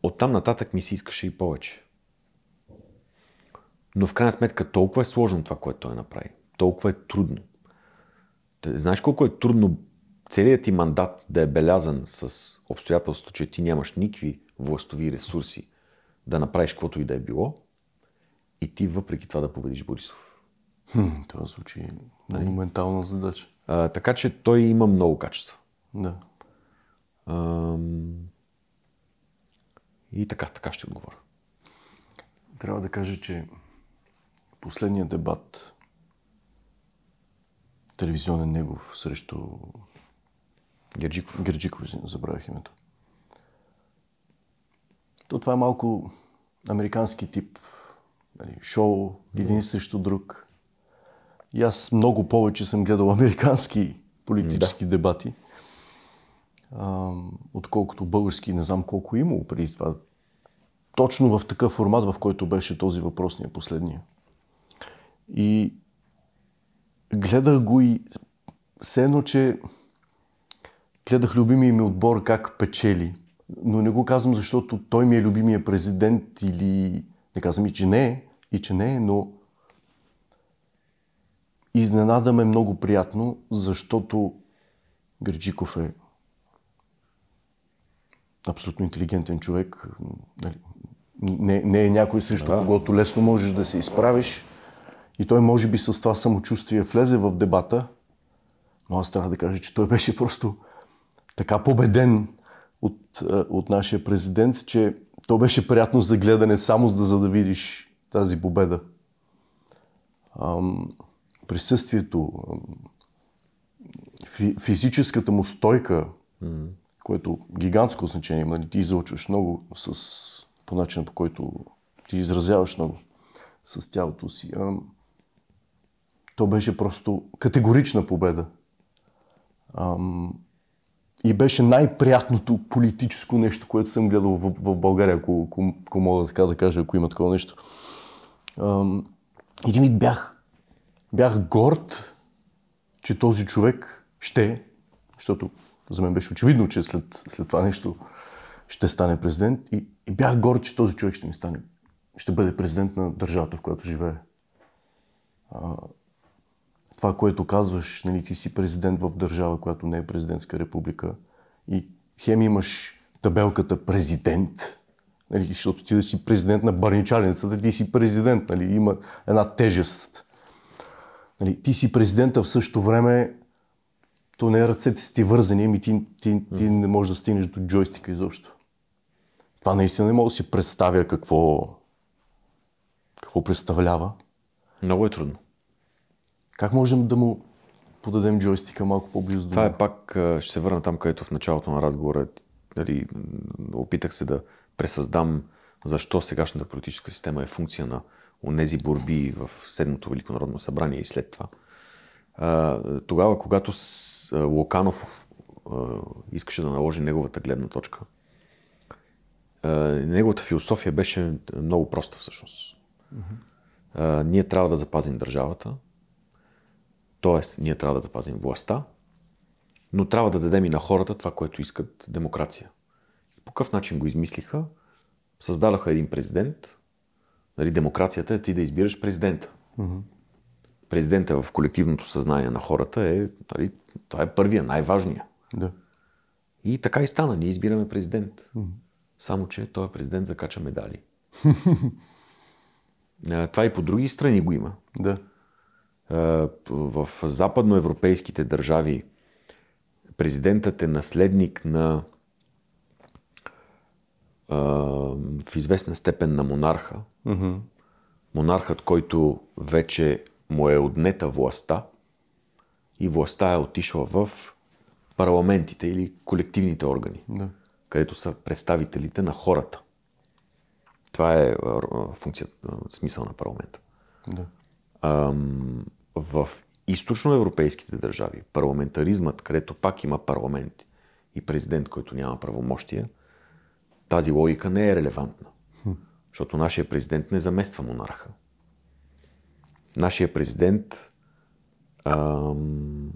Оттам нататък ми се искаше и повече. Но в крайна сметка толкова е сложно това, което той направи. Толкова е трудно. Те, знаеш колко е трудно целият ти мандат да е белязан с обстоятелството, че ти нямаш никакви властови ресурси да направиш каквото и да е било и ти въпреки това да победиш Борисов. Хм, това звучи монументална задача. А, така че той има много качества. Да. Ам, И така, така ще отговоря. Трябва да кажа, че последният дебат телевизионен негов срещу Герджиков. Герджиков, извиня, забравях името. То това е малко американски тип нали, шоу, един срещу друг. И аз много повече съм гледал американски политически да. дебати, отколкото български, не знам колко е имало преди това. Точно в такъв формат, в който беше този въпросния последния. И гледах го и все едно, че гледах любимия ми отбор как печели. Но не го казвам, защото той ми е любимия президент или... Не казвам и, че не е, и че не е, но изненада ме много приятно, защото Герджиков е абсолютно интелигентен човек. Нали, Не, не е някой срещу да. когото лесно можеш да се изправиш. И той може би с това самочувствие влезе в дебата, но аз трябва да кажа, че той беше просто така победен от, от нашия президент, че то беше приятно за гледане само за, да видиш тази победа. Ам, присъствието, фи, физическата му стойка, mm-hmm. Което гигантско значение има. Ти излъчваш много с, по начина по който ти изразяваш много с тялото си. Ам, то беше просто категорична победа. Ам, и беше най-приятното политическо нещо, което съм гледал в, в България, ако, ако, ако мога така да кажа, ако има такова нещо. Ам, един вид бях, бях горд, че този човек ще, защото за мен беше очевидно, че след, след това нещо ще стане президент. И, и бях горд, че този човек ще ми стане, ще бъде президент на държавата, в която живее. А, това, което казваш, нали, ти си президент в държава, която не е президентска република и хем имаш табелката президент, нали, защото ти да си президент на барничалницата, ти си президент, нали, има една тежест. Нали, ти си президента в същото време, то не ръцете си ти вързани, ами ти, ти, ти не можеш да стигнеш до джойстика изобщо. Това наистина не мога да си представя какво, какво представлява. Много е трудно. Как можем да му подадем джойстика малко по-близо до Това е пак, ще се върна там, където в началото на разговора нали, опитах се да пресъздам защо сегашната политическа система е функция на онези борби в Седмото Велико народно събрание и след това. Тогава, когато Локанов искаше да наложи неговата гледна точка, неговата философия беше много проста всъщност. Ние трябва да запазим държавата, т.е. ние трябва да запазим властта, но трябва да дадем и на хората това, което искат демокрация. По какъв начин го измислиха? Създадаха един президент. Нали, демокрацията е ти да избираш президента. Mm-hmm. Президента в колективното съзнание на хората е, нали, това е първия, най-важния. Да. И така и стана. Ние избираме президент. Mm-hmm. Само, че той е президент закача медали. това и по други страни го има. Да. В западноевропейските държави президентът е наследник на в известна степен на монарха. Mm-hmm. Монархът, който вече му е отнета властта и властта е отишла в парламентите или колективните органи, да. където са представителите на хората. Това е функцията, смисъл на парламента. Да. в източноевропейските държави парламентаризмът, където пак има парламент и президент, който няма правомощия, тази логика не е релевантна. Защото нашия президент не замества монарха. Нашия президент ам,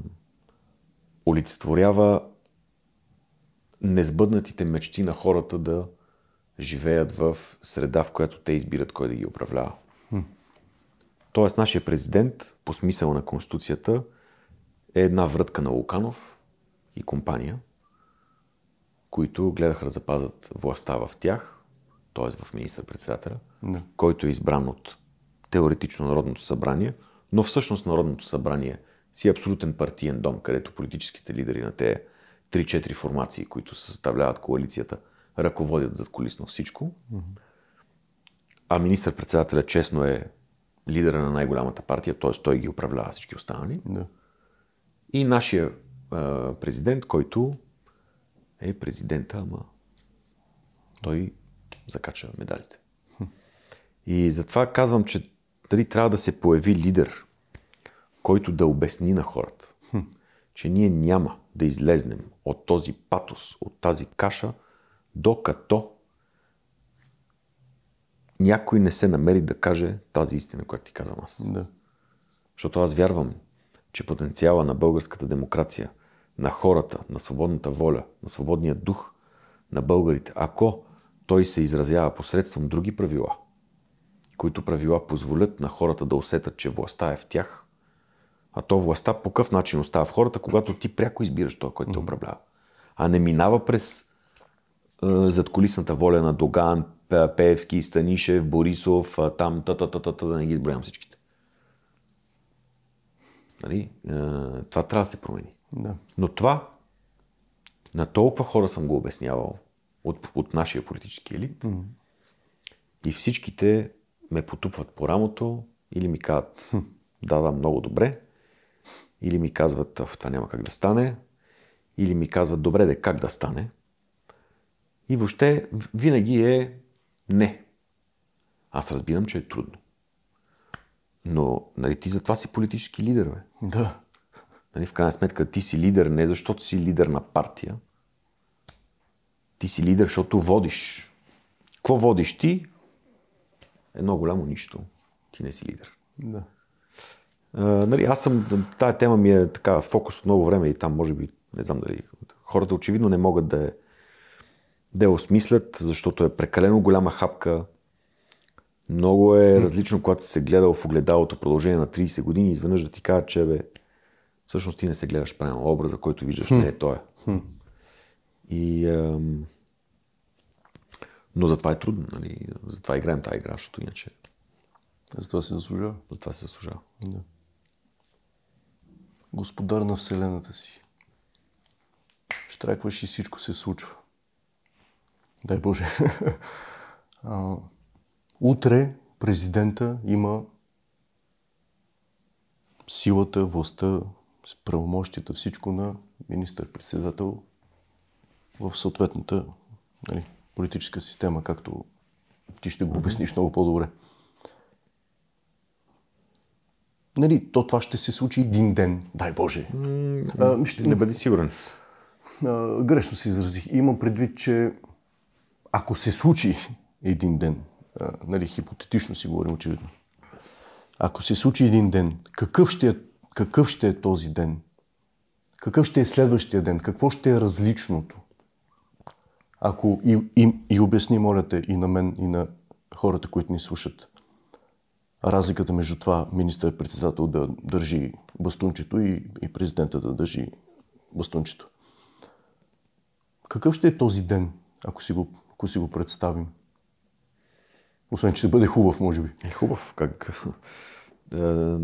олицетворява незбъднатите мечти на хората да живеят в среда, в която те избират кой да ги управлява. Тоест, нашия президент, по смисъл на Конституцията, е една врътка на Луканов и компания, които гледаха да запазят властта в тях, т.е. в министър-председателя, да. който е избран от теоретично Народното събрание, но всъщност Народното събрание си е абсолютен партиен дом, където политическите лидери на тези 3-4 формации, които съставляват коалицията, ръководят зад колисно всичко. Mm-hmm. А министър-председателя честно е лидера на най-голямата партия, т.е. той ги управлява всички останали. Да. И нашия а, президент, който е президента, ама той закача медалите. И затова казвам, че дали трябва да се появи лидер, който да обясни на хората, че ние няма да излезнем от този патос, от тази каша, докато някой не се намери да каже тази истина, която ти казвам аз. Да. Защото аз вярвам, че потенциала на българската демокрация, на хората, на свободната воля, на свободния дух на българите, ако той се изразява посредством други правила, които правила позволят на хората да усетат, че властта е в тях, а то властта по какъв начин остава в хората, когато ти пряко избираш това, който те управлява. А не минава през е, задколисната воля на Доган, Пеевски, Станишев, Борисов, там, та-та-та-та, да не ги изброявам всичките. Нали? Това трябва да се промени. Да. Но това на толкова хора съм го обяснявал от, от нашия политически елит mm-hmm. и всичките ме потупват по рамото или ми казват да, да, много добре, или ми казват това няма как да стане, или ми казват добре, де как да стане. И въобще винаги е не. Аз разбирам, че е трудно. Но нали, ти затова си политически лидер, бе. Да. Нали, в крайна сметка ти си лидер не защото си лидер на партия. Ти си лидер, защото водиш. Какво водиш ти? Едно голямо нищо. Ти не си лидер. Да. А, нали, аз съм, тая тема ми е така фокус от много време и там може би, не знам дали, хората очевидно не могат да да я осмислят, защото е прекалено голяма хапка. Много е различно, когато си се гледал в огледалото продължение на 30 години изведнъж да ти кажа, че бе, всъщност ти не се гледаш правилно. Образа, който виждаш, не е той. И, ам... Но затова е трудно, нали? Затова играем тази игра, защото иначе Затова се заслужава. затова се заслужава. Да. Господар на Вселената си. Штракваш и всичко се случва. Дай Боже. а, утре президента има силата, властта, правомощията, всичко на министър-председател в съответната нали, политическа система, както ти ще го обясниш много по-добре. Нали, то това ще се случи един ден, дай Боже. А, ще, Не бъди сигурен. а, грешно се изразих. Имам предвид, че ако се случи един ден, а, нали, хипотетично си говорим очевидно, ако се случи един ден, какъв ще е, какъв ще е този ден? Какъв ще е следващия ден? Какво ще е различното? Ако и, и, и обясни, моля те, и на мен, и на хората, които ни слушат, разликата между това министър-председател да държи бастунчето и, и президента да държи бастунчето. Какъв ще е този ден, ако си го, ако си го представим? Освен, че ще бъде хубав, може би. Е хубав. Как... Е,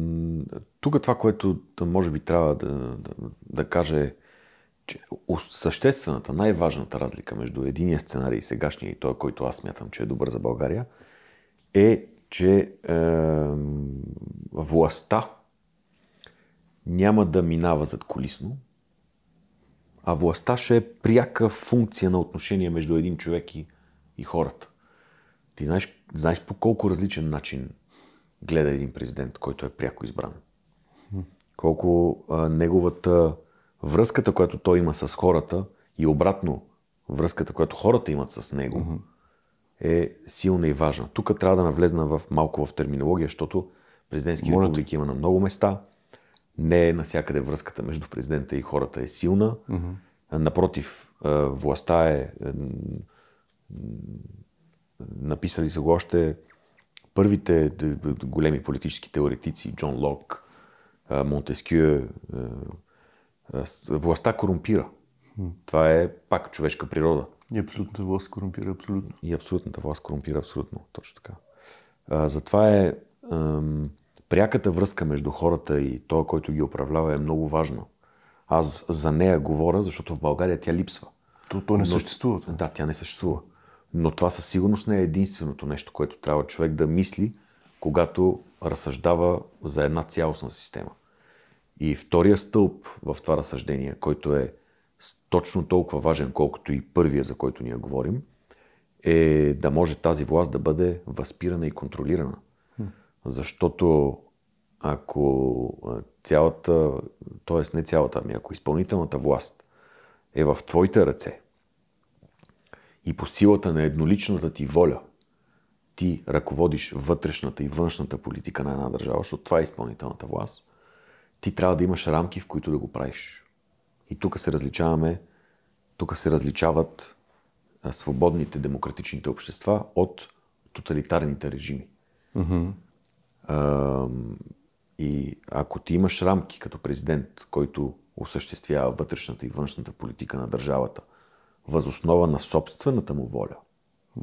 Тук това, което може би трябва да, да, да каже че съществената, най-важната разлика между единия сценарий и сегашния и той, който аз смятам, че е добър за България, е, че е, властта няма да минава зад колисно, а властта ще е пряка функция на отношение между един човек и, и хората. Ти знаеш, знаеш по колко различен начин гледа един президент, който е пряко избран. Колко а, неговата връзката, която той има с хората и обратно връзката, която хората имат с него, е силна и важна. Тук трябва да навлезна в, малко в терминология, защото президентски Моля републики има на много места. Не е навсякъде връзката между президента и хората е силна. А, Напротив, властта е написали са го още първите големи политически теоретици, Джон Лок, Монтескю, властта корумпира. Това е пак човешка природа. И абсолютната власт корумпира абсолютно. И абсолютната власт корумпира абсолютно. Точно така. А, затова е ам, пряката връзка между хората и това, който ги управлява е много важна. Аз за нея говоря, защото в България тя липсва. То, то не съществува. това. Да, тя не съществува. Но това със сигурност не е единственото нещо, което трябва човек да мисли, когато разсъждава за една цялостна система. И втория стълб в това разсъждение, който е точно толкова важен, колкото и първия, за който ние говорим, е да може тази власт да бъде възпирана и контролирана. Защото ако цялата, т.е. не цялата, ами ако изпълнителната власт е в твоите ръце и по силата на едноличната ти воля ти ръководиш вътрешната и външната политика на една държава, защото това е изпълнителната власт, ти трябва да имаш рамки, в които да го правиш. И тук се различаваме, тук се различават свободните демократичните общества от тоталитарните режими. Ам, И ако ти имаш рамки като президент, който осъществява вътрешната и външната политика на държавата, възоснова на собствената му воля,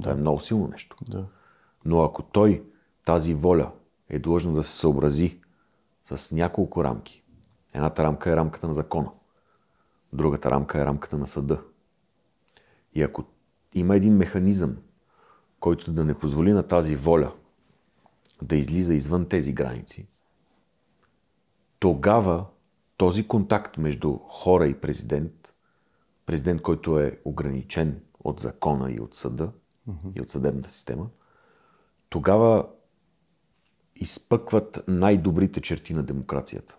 това е много силно нещо. Да. Но ако той тази воля е длъжна да се съобрази с няколко рамки, едната рамка е рамката на закона, другата рамка е рамката на съда. И ако има един механизъм, който да не позволи на тази воля да излиза извън тези граници, тогава този контакт между хора и президент, президент, който е ограничен от закона и от съда и от съдебната система, тогава изпъкват най-добрите черти на демокрацията.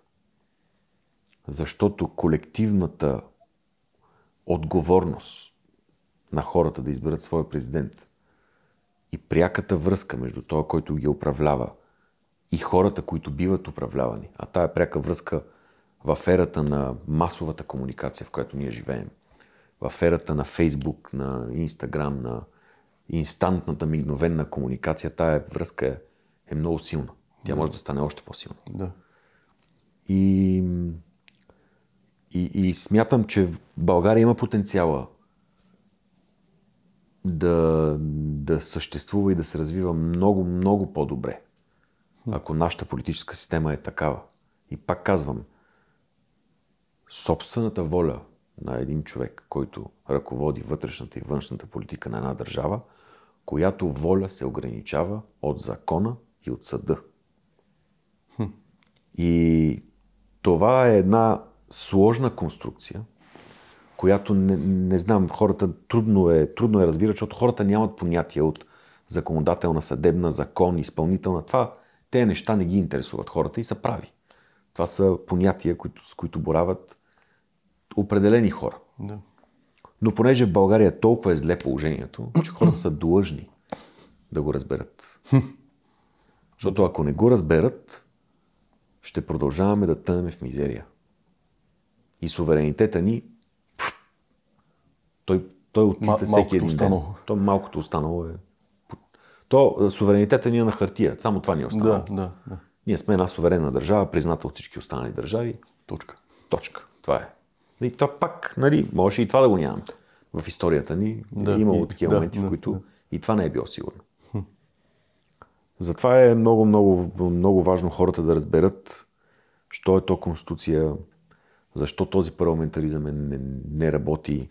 Защото колективната отговорност на хората да изберат своя президент и пряката връзка между това, който ги управлява и хората, които биват управлявани, а тая пряка връзка в ерата на масовата комуникация, в която ние живеем, в ерата на Фейсбук, на Инстаграм, на инстантната, мигновенна комуникация, тая връзка е, е много силна. Тя може да стане още по-силна. Да. И, и, и смятам, че в България има потенциала да, да съществува и да се развива много, много по-добре, ако нашата политическа система е такава. И пак казвам, собствената воля на един човек, който ръководи вътрешната и външната политика на една държава, която воля се ограничава от закона и от съда. И това е една сложна конструкция, която не, не знам, хората трудно е, трудно е разбират, защото хората нямат понятие от законодателна, съдебна, закон, изпълнителна. Това, те неща не ги интересуват хората и са прави. Това са понятия, които, с които борават определени хора. Да. Но понеже в България толкова е зле положението, че хората са длъжни да го разберат. Защото ако не го разберат, ще продължаваме да тънем в мизерия. И суверенитета ни, той, той отчита Ма- всеки един останало. ден. То малкото останало е... То е, суверенитета ни е на хартия. Само това ни е останало. Да, да, да. Ние сме една суверенна държава, призната от всички останали държави. Точка. Точка. Това е. И това пак, нали, може и това да го нямаме. В историята ни Да, е имало и- такива да, моменти, в да, които да. и това не е било сигурно. Затова е много, много, много важно хората да разберат, що е то Конституция, защо този парламентаризъм е, не, не работи.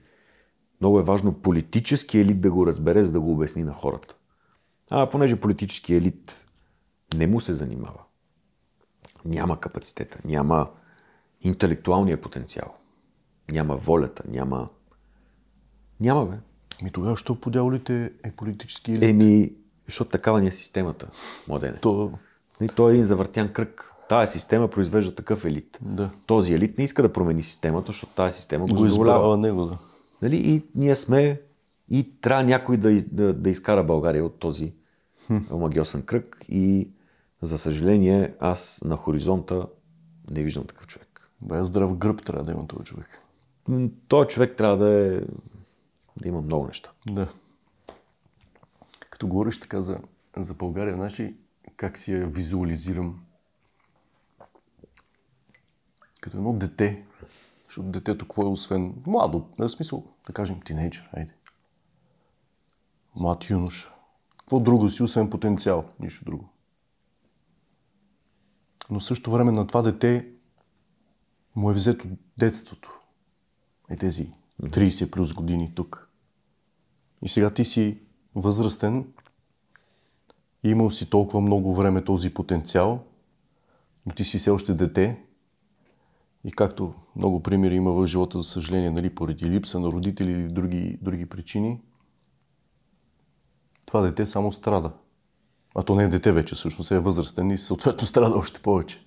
Много е важно политически елит да го разбере, за да го обясни на хората. А понеже политически елит не му се занимава, няма капацитета, няма интелектуалния потенциал, няма волята, няма... Няма, бе. Ми тогава, що по дяволите е политически елит? Еми, защото такава ни е системата, младене. То, И той е един завъртян кръг. Тая система произвежда такъв елит. да. Този елит не иска да промени системата, защото тази система го, Го задоволява. него, да. Нали? И ние сме и трябва някой да, да, да изкара България от този магиосен кръг. И за съжаление, аз на хоризонта не виждам такъв човек. Бая здрав гръб трябва да има този човек. Той човек трябва да е да има много неща. Да. Като говориш така за, за България, знаеш ли как си я визуализирам? Като едно дете. Защото детето какво е освен младо, в смисъл, да кажем, тинейджър, айде. Млад юнош. Какво друго си, освен потенциал? Нищо друго. Но в същото време на това дете му е взето детството. Е тези 30 плюс години тук. И сега ти си възрастен, имал си толкова много време този потенциал, но ти си все още дете. И както много примери има в живота, за съжаление, нали, поради липса на родители или други, други причини, това дете само страда. А то не е дете вече, всъщност е възрастен и съответно страда още повече.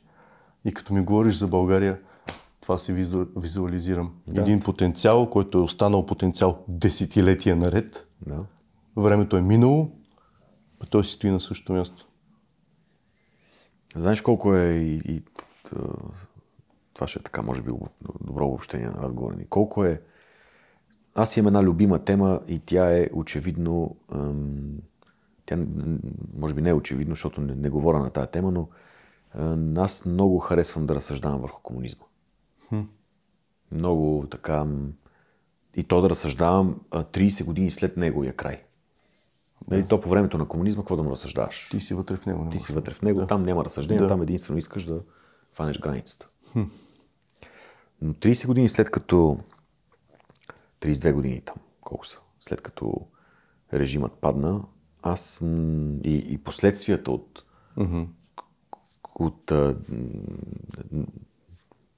И като ми говориш за България, това си визу, визуализирам. Да. Един потенциал, който е останал потенциал десетилетия наред. Да. Времето е минало, а той си стои на същото място. Знаеш колко е и, и това ще е така, може би, добро обобщение на разговора ни. Колко е... Аз имам една любима тема и тя е очевидно... Тя може би не е очевидно, защото не, не говоря на тази тема, но аз много харесвам да разсъждавам върху комунизма. Много така... И то да разсъждавам а, 30 години след неговия край. Нали, то по времето на комунизма, какво да му разсъждаваш? Ти си вътре в него. не Ти си вътре в него, да. там няма разсъждение, Да. там единствено искаш да фанеш границата. Но 30 години след като 32 години там, колко са, след като режимът падна, аз м, и, и последствията от, от а,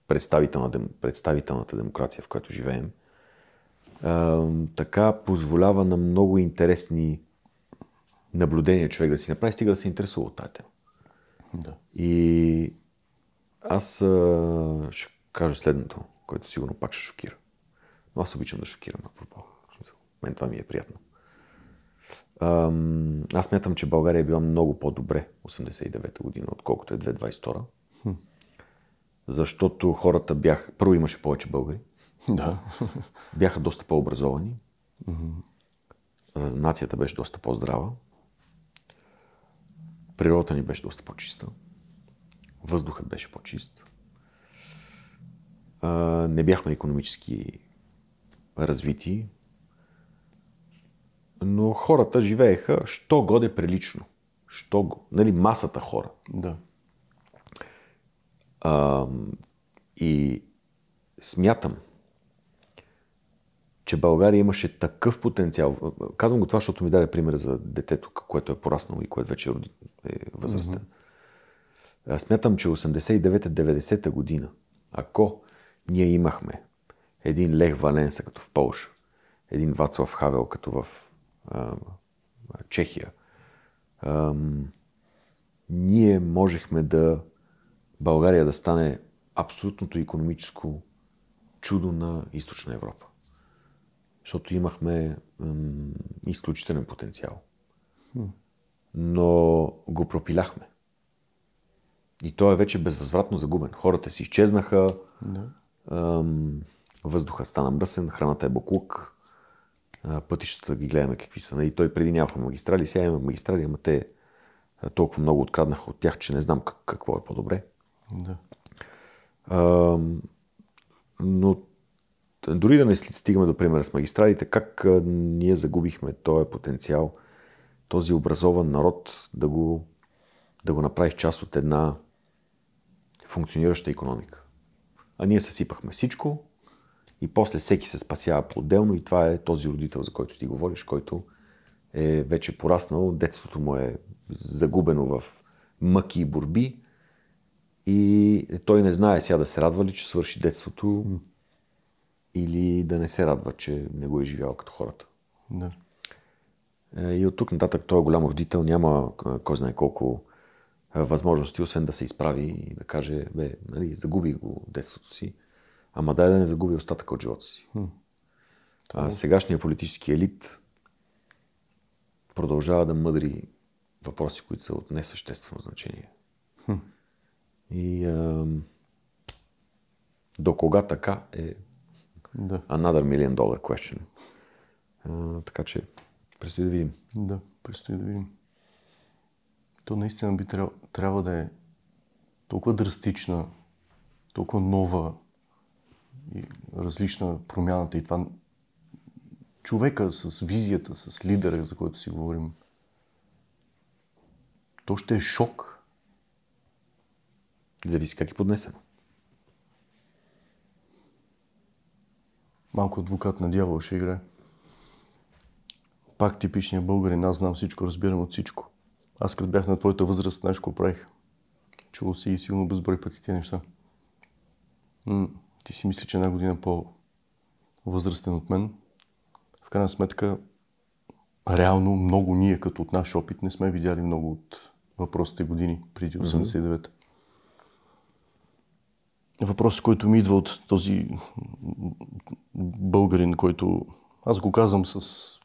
представителна, представителната демокрация, в която живеем, а, така позволява на много интересни наблюдения човек да си направи, стига да се интересува от тази тема. Да. И аз а, ще кажа следното, което сигурно пак ще шокира. Но аз обичам да шокирам, апропо. Мен това ми е приятно. Ам, аз мятам, че България е била много по-добре 89-та година, отколкото е 2022. Защото хората бяха... Първо имаше повече българи. Да. Бяха доста по-образовани. нацията беше доста по-здрава, природата ни беше доста по-чиста, въздухът беше по-чист, не бяхме економически развити, но хората живееха, що годе прилично. Що го? Нали, масата хора. Да. А, и смятам, че България имаше такъв потенциал. Казвам го това, защото ми даде пример за детето, което е пораснало и което вече е възрастен. Mm-hmm. Смятам, че 89-90 година, ако ние имахме един Лех Валенса, като в Полша, един Вацлав Хавел, като в а, Чехия, а, ние можехме да България да стане абсолютното економическо чудо на източна Европа. Защото имахме м- изключителен потенциал. Но го пропиляхме. И то е вече безвъзвратно загубен. Хората си изчезнаха, Да. ам, въздуха стана мръсен, храната е буклук, пътищата ги гледаме какви са. И той преди нямахме магистрали, сега имаме магистрали, ама те толкова много откраднаха от тях, че не знам как, какво е по-добре. Да. Ам, но дори да не стигаме до примера с магистралите, как ние загубихме този потенциал, този образован народ да го, да го направиш част от една функционираща економика. А ние съсипахме всичко и после всеки се спасява по-отделно и това е този родител, за който ти говориш, който е вече пораснал, детството му е загубено в мъки и борби и той не знае сега да се радва ли, че свърши детството или да не се радва, че не го е живял като хората. Да. Е, И от тук нататък той е голям родител, няма а, кой знае колко а, възможности, освен да се изправи и да каже, бе, нали, загуби го детството си, ама дай да не загуби остатъка от живота си. А сегашният политически елит продължава да мъдри въпроси, които са от несъществено значение. И ам, до кога така е Да. another million dollar question. А, така че, предстои да видим. Да, предстои да видим. То наистина би трябвало, трябва да е толкова драстична, толкова нова и различна промяната и това човека с визията, с лидера, за който си говорим, то ще е шок. Зависи как е поднесено. Малко адвокат на дявол ще играе. Пак типичният българин, аз знам всичко, разбирам от всичко. Аз като бях на твоята възраст, знаеш какво правих? Чувал си и силно безброй пъти тези неща. М- ти си мисли, че една година по-възрастен от мен. В крайна сметка, реално много ние, като от наш опит, не сме видяли много от въпросите години преди 89-та. Въпросът, който ми идва от този българин, който аз го казвам с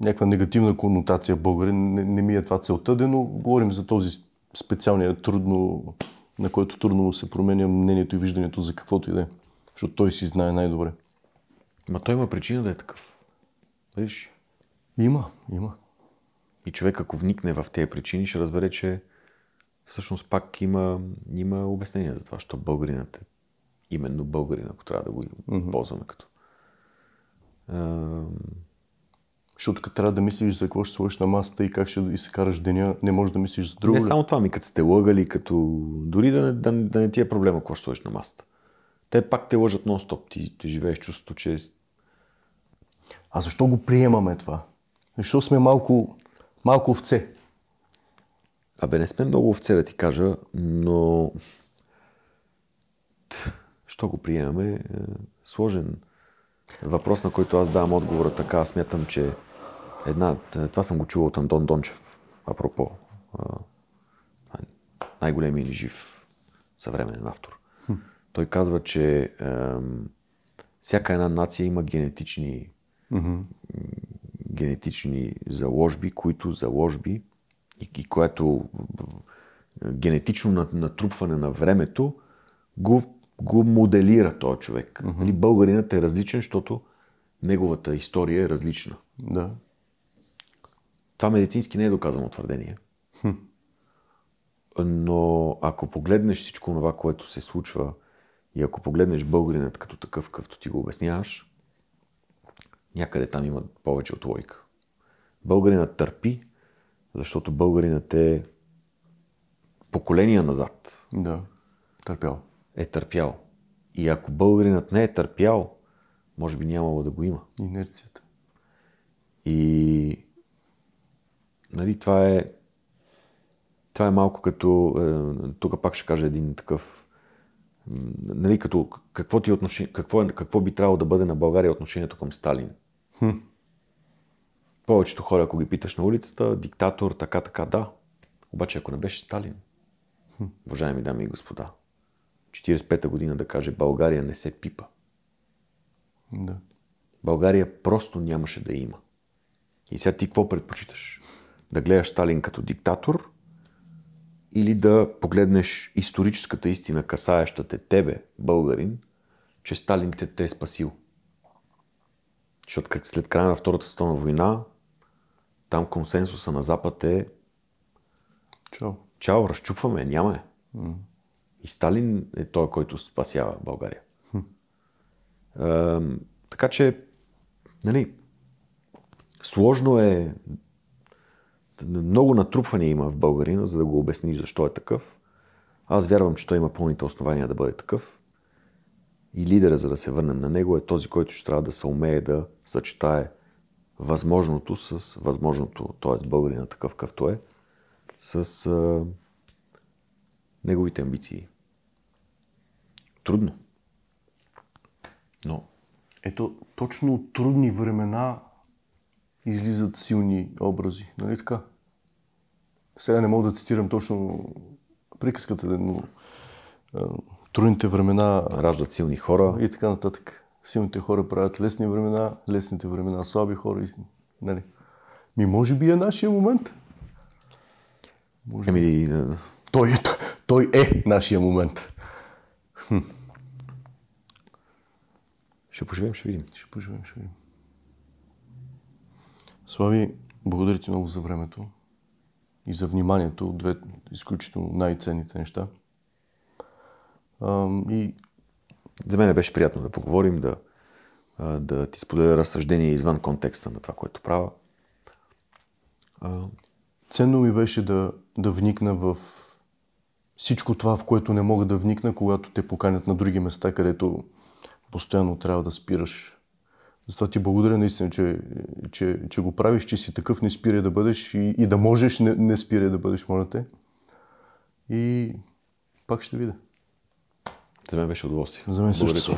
някаква негативна конотация българин, не, не ми е това целта, де, но говорим за този специалния трудно, на който трудно му се променя мнението и виждането за каквото и да е. Защото той си знае най-добре. Ма той има причина да е такъв. Виж? Има, има. И човек, ако вникне в тези причини, ще разбере, че всъщност пак има, има обяснение за това, що българинът е именно българин, ако трябва да го mm-hmm. ползваме като. Защото като трябва да мислиш за какво ще сложиш на масата и как ще и се караш деня, не можеш да мислиш за друго. не ли? само това, ми като сте лъгали, като дори да не, да, да не ти е проблема какво ще сложиш на масата. Те пак те лъжат нон-стоп. Ти, ти живееш чувството, че А защо го приемаме това? Защо сме малко, малко овце? Абе, не сме много овце да ти кажа, но Т, що го приемаме? Е, сложен въпрос, на който аз давам отговора така. Смятам, че една... Това съм го чувал от Антон Дончев, апропо. Най-големият ни жив съвременен автор. Той казва, че ем, всяка една нация има генетични генетични заложби, които заложби и, и което генетично нат- натрупване на времето го, го моделира този човек. Mm-hmm. Българинът е различен, защото неговата история е различна. Да. Това медицински не е доказано твърдение. Но ако погледнеш всичко това, което се случва и ако погледнеш българинът като такъв, какъвто ти го обясняваш, някъде там има повече от логика. Българинът търпи, защото българинът е поколения назад. Да, търпял. Е търпял. И ако българинът не е търпял, може би нямало да го има. Инерцията. И нали, това е това е малко като, е, тук пак ще кажа един такъв, нали, като какво, ти е отношение, какво, е, какво би трябвало да бъде на България отношението към Сталин. Хм. Повечето хора, ако ги питаш на улицата, диктатор, така, така, да. Обаче ако не беше Сталин, хм. уважаеми дами и господа, 45-та година да каже България не се пипа. Да. България просто нямаше да има. И сега ти какво предпочиташ? Да гледаш Сталин като диктатор или да погледнеш историческата истина, касаеща те тебе, българин, че Сталин те, те е спасил. Защото след края на Втората световна война, там консенсуса на Запад е Чао. Чао, разчупваме, нямаме. Mm. И Сталин е той, който спасява България. Mm. Е, така че, нали, сложно е много натрупване има в българина, за да го обясниш защо е такъв. Аз вярвам, че той има пълните основания да бъде такъв. И лидера, за да се върнем на него, е този, който ще трябва да се умее да съчетае възможното с възможното, т.е. българина такъв какъвто е, с а, неговите амбиции. Трудно. Но. Ето, точно от трудни времена излизат силни образи. Нали така? Сега не мога да цитирам точно приказката, но а, трудните времена... Раждат силни хора. И така нататък. Силните хора правят лесни времена, лесните времена слаби хора. И, нали? Ми може би е нашия момент. Може Еми, да. той, е, той е нашия момент. Хм. Ще поживеем, ще видим. Ще поживеем, ще видим. Слави, благодаря ти много за времето и за вниманието. Две изключително най-ценните неща. И... За мен беше приятно да поговорим, да, да ти споделя разсъждение извън контекста на това, което правя. Ценно ми беше да, да вникна в всичко това, в което не мога да вникна, когато те поканят на други места, където постоянно трябва да спираш затова ти благодаря наистина, че, че, че го правиш, че си такъв, не спирай да бъдеш и, и да можеш, не, не спирай да бъдеш, моля те. И пак ще видя. За мен беше удоволствие. За мен също.